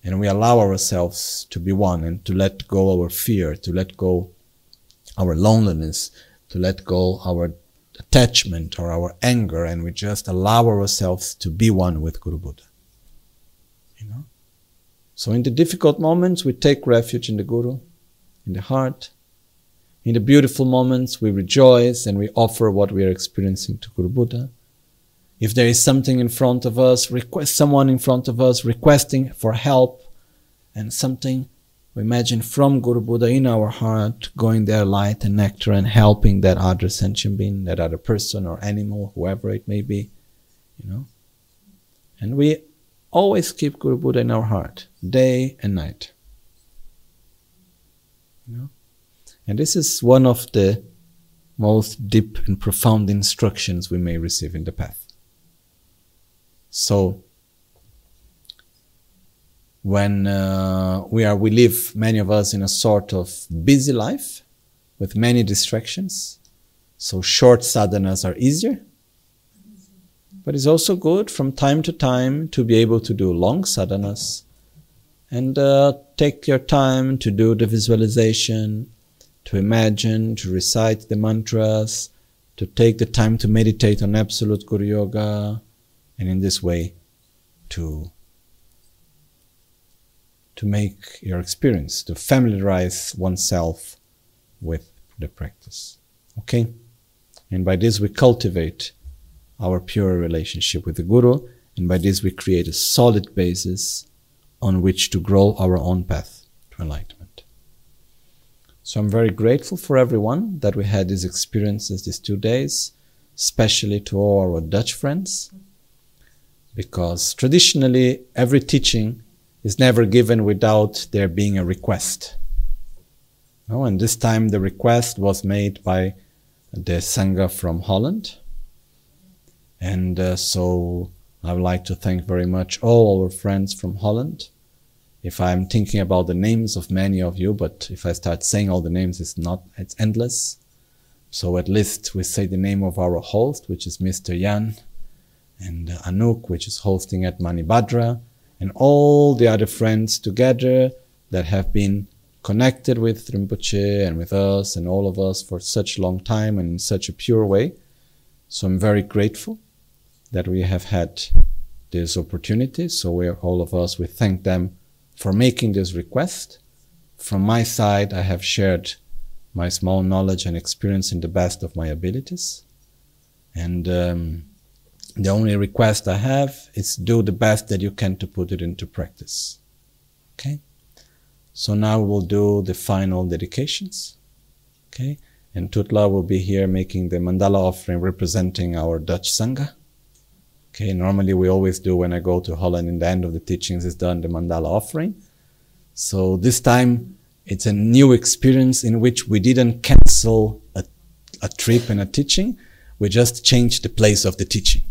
Speaker 1: And we allow ourselves to be one and to let go our fear, to let go our loneliness, to let go our attachment or our anger, and we just allow ourselves to be one with Guru Buddha. You know? So in the difficult moments, we take refuge in the Guru, in the heart, in the beautiful moments, we rejoice and we offer what we are experiencing to Guru Buddha. If there is something in front of us, request someone in front of us requesting for help and something, we imagine from Guru Buddha in our heart, going there light and nectar and helping that other sentient being, that other person or animal, whoever it may be, you know. And we always keep Guru Buddha in our heart, day and night. You know? And this is one of the most deep and profound instructions we may receive in the path. So, when uh, we are, we live, many of us, in a sort of busy life with many distractions. So, short sadhanas are easier. But it's also good from time to time to be able to do long sadhanas and uh, take your time to do the visualization to imagine, to recite the mantras, to take the time to meditate on Absolute Guru Yoga, and in this way to, to make your experience, to familiarize oneself with the practice. Okay? And by this we cultivate our pure relationship with the Guru, and by this we create a solid basis on which to grow our own path to enlightenment. So I'm very grateful for everyone that we had these experiences these two days, especially to all our Dutch friends, because traditionally every teaching is never given without there being a request. No, and this time the request was made by the Sangha from Holland. And uh, so I would like to thank very much all our friends from Holland if I'm thinking about the names of many of you, but if I start saying all the names, it's not, it's endless. So at least we say the name of our host, which is Mr. Yan, and Anuk, which is hosting at Manibhadra, and all the other friends together that have been connected with Rinpoche and with us and all of us for such a long time and in such a pure way. So I'm very grateful that we have had this opportunity. So we all of us, we thank them for making this request. From my side, I have shared my small knowledge and experience in the best of my abilities. And um, the only request I have is do the best that you can to put it into practice. Okay? So now we'll do the final dedications. Okay? And Tutla will be here making the mandala offering representing our Dutch Sangha. Okay, normally we always do when I go to Holland in the end of the teachings is done the mandala offering. So this time it's a new experience in which we didn't cancel a, a trip and a teaching. We just changed the place of the teaching.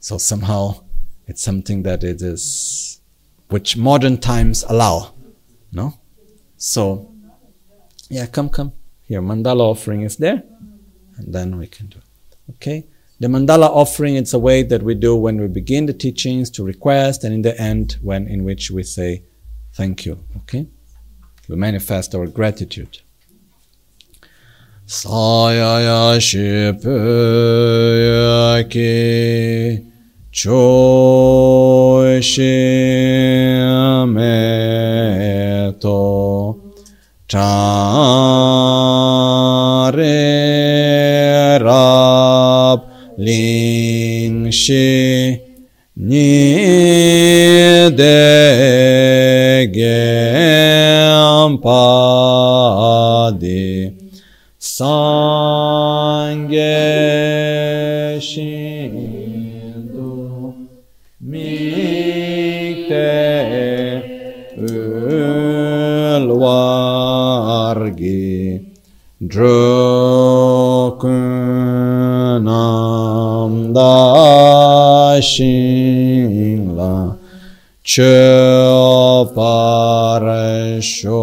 Speaker 1: So somehow it's something that it is, which modern times allow. No? So, yeah, come, come. Here, mandala offering is there. And then we can do it. Okay? The mandala offering, it's a way that we do when we begin the teachings to request and in the end when in which we say thank you. Okay? We manifest our gratitude. Sayaya lin ni de gem pa di sange shin do mi da și la ce apareșo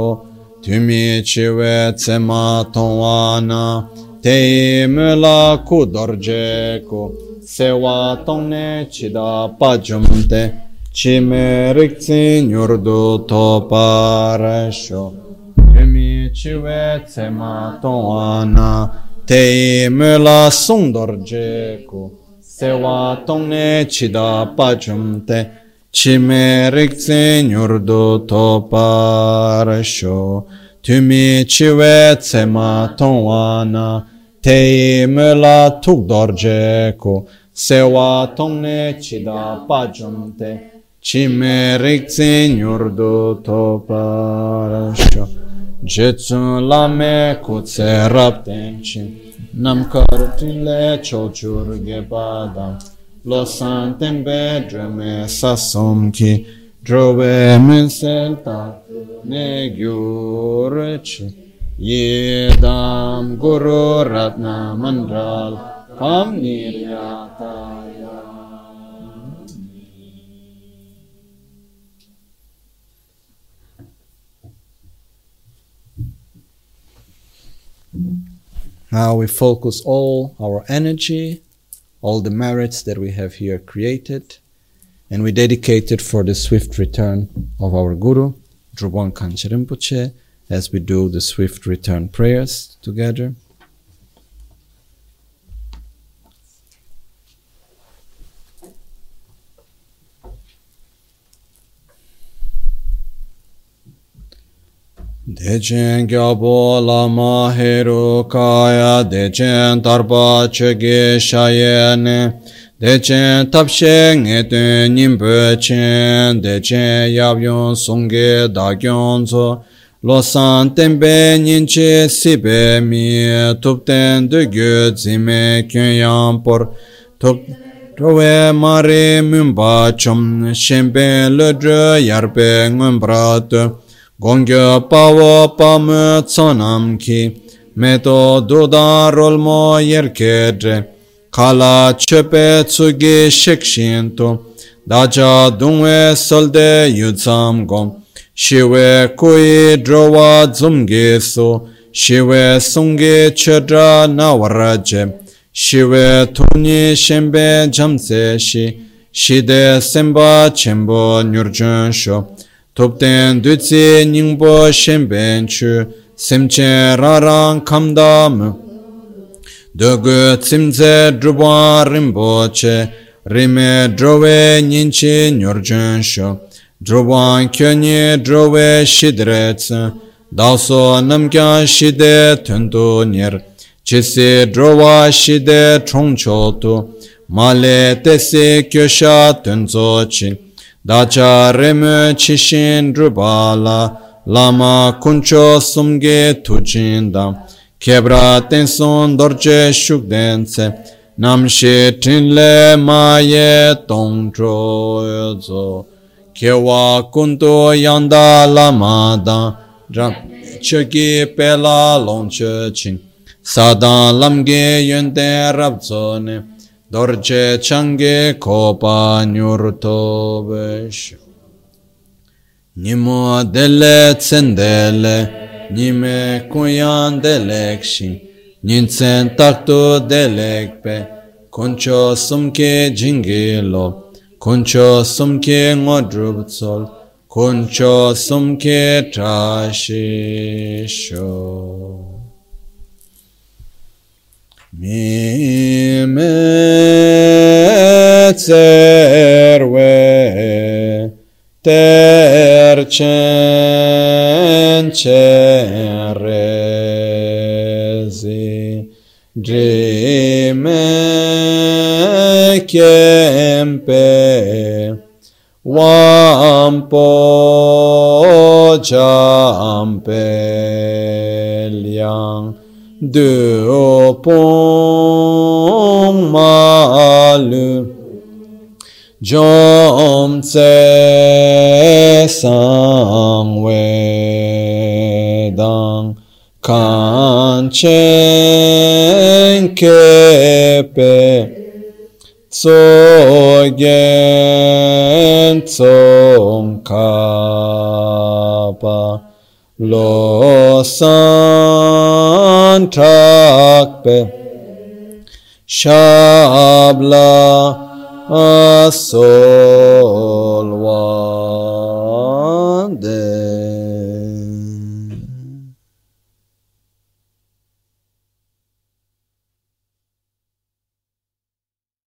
Speaker 1: tu mi ce vece matoana te la cu dorgeco se va tone ci da pajumte ci merg signor do to pareșo tu mi ce vece matoana te la sundorgeco se wa tongne chida pachumte chime rikse nyurdu to parasho tumi chiwe tsema tongwana tei mula tukdorje ku se da tongne te, ci chime rikse do to parasho jetsun la me tse rapten chin namkar tinle chochur ge padam lo san tembe drame sasom ki drove mensel ta ne gyur chi yedam guru ratna mandral pam niryata Now we focus all our energy, all the merits that we have here created, and we dedicate it for the swift return of our Guru, Drubon Gangchen Rinpoche, as we do the swift return prayers together. Dechen gyabo lama heru kaya, dechen tarpa chege shayene, dechen tapshe nge ten nimpe chen, dechen yabyon sunge dakyon zo, losan tenpe ninche sipe mi, tupten dugyo zime kyun por, tup Rōwē mārē mūmbā chōm, shēmbē lōdrō yārpē ngōmbrā tō, Gongyo pawo pamu tsonam ki, meto durda rolmo yerkedre, kala chepe tsugi shikshinto, dacha dungwe solde yutsam gom, shiwe kui drowa dzumgi su, shiwe sungi chedra nawaraje, shiwe tuni shimbe jamse shi, shide semba chenpo nyurjun sho, Topten dutsi nyingpo shenpen chu, semche rarang kamdam. Dogu tsimtse drupwa rinpo che, rime drowe nyinchi nyorjun shu. Drupwan kyonyi drowe shidre tse, daso namkyan shide tundu nyer. Chisi drowa shide chongcho tu, male tesi kyosha tunzo chin. dacha reme chishin drupala lama kuncho sumge tujindam kebra tenson dorje shukdense namshe tinle maye tongcho yozo. Kewa kunto yanda lama da dram chöki pela longche chin. Sadan lamge yönte rabzone dorje change kopa nyurto besh nimo dele tsendele nime kuyan delekshi ninsen takto delekpe koncho sumke jingilo koncho sumke ngodrubtsol koncho sumke trashisho Mimetzerwe tercencerezi Drime kempe Wampo jampelia de pong malu jom tse sang we dang kan chen kepe tso gen tsong kapa lo san trakpe shabla asolwa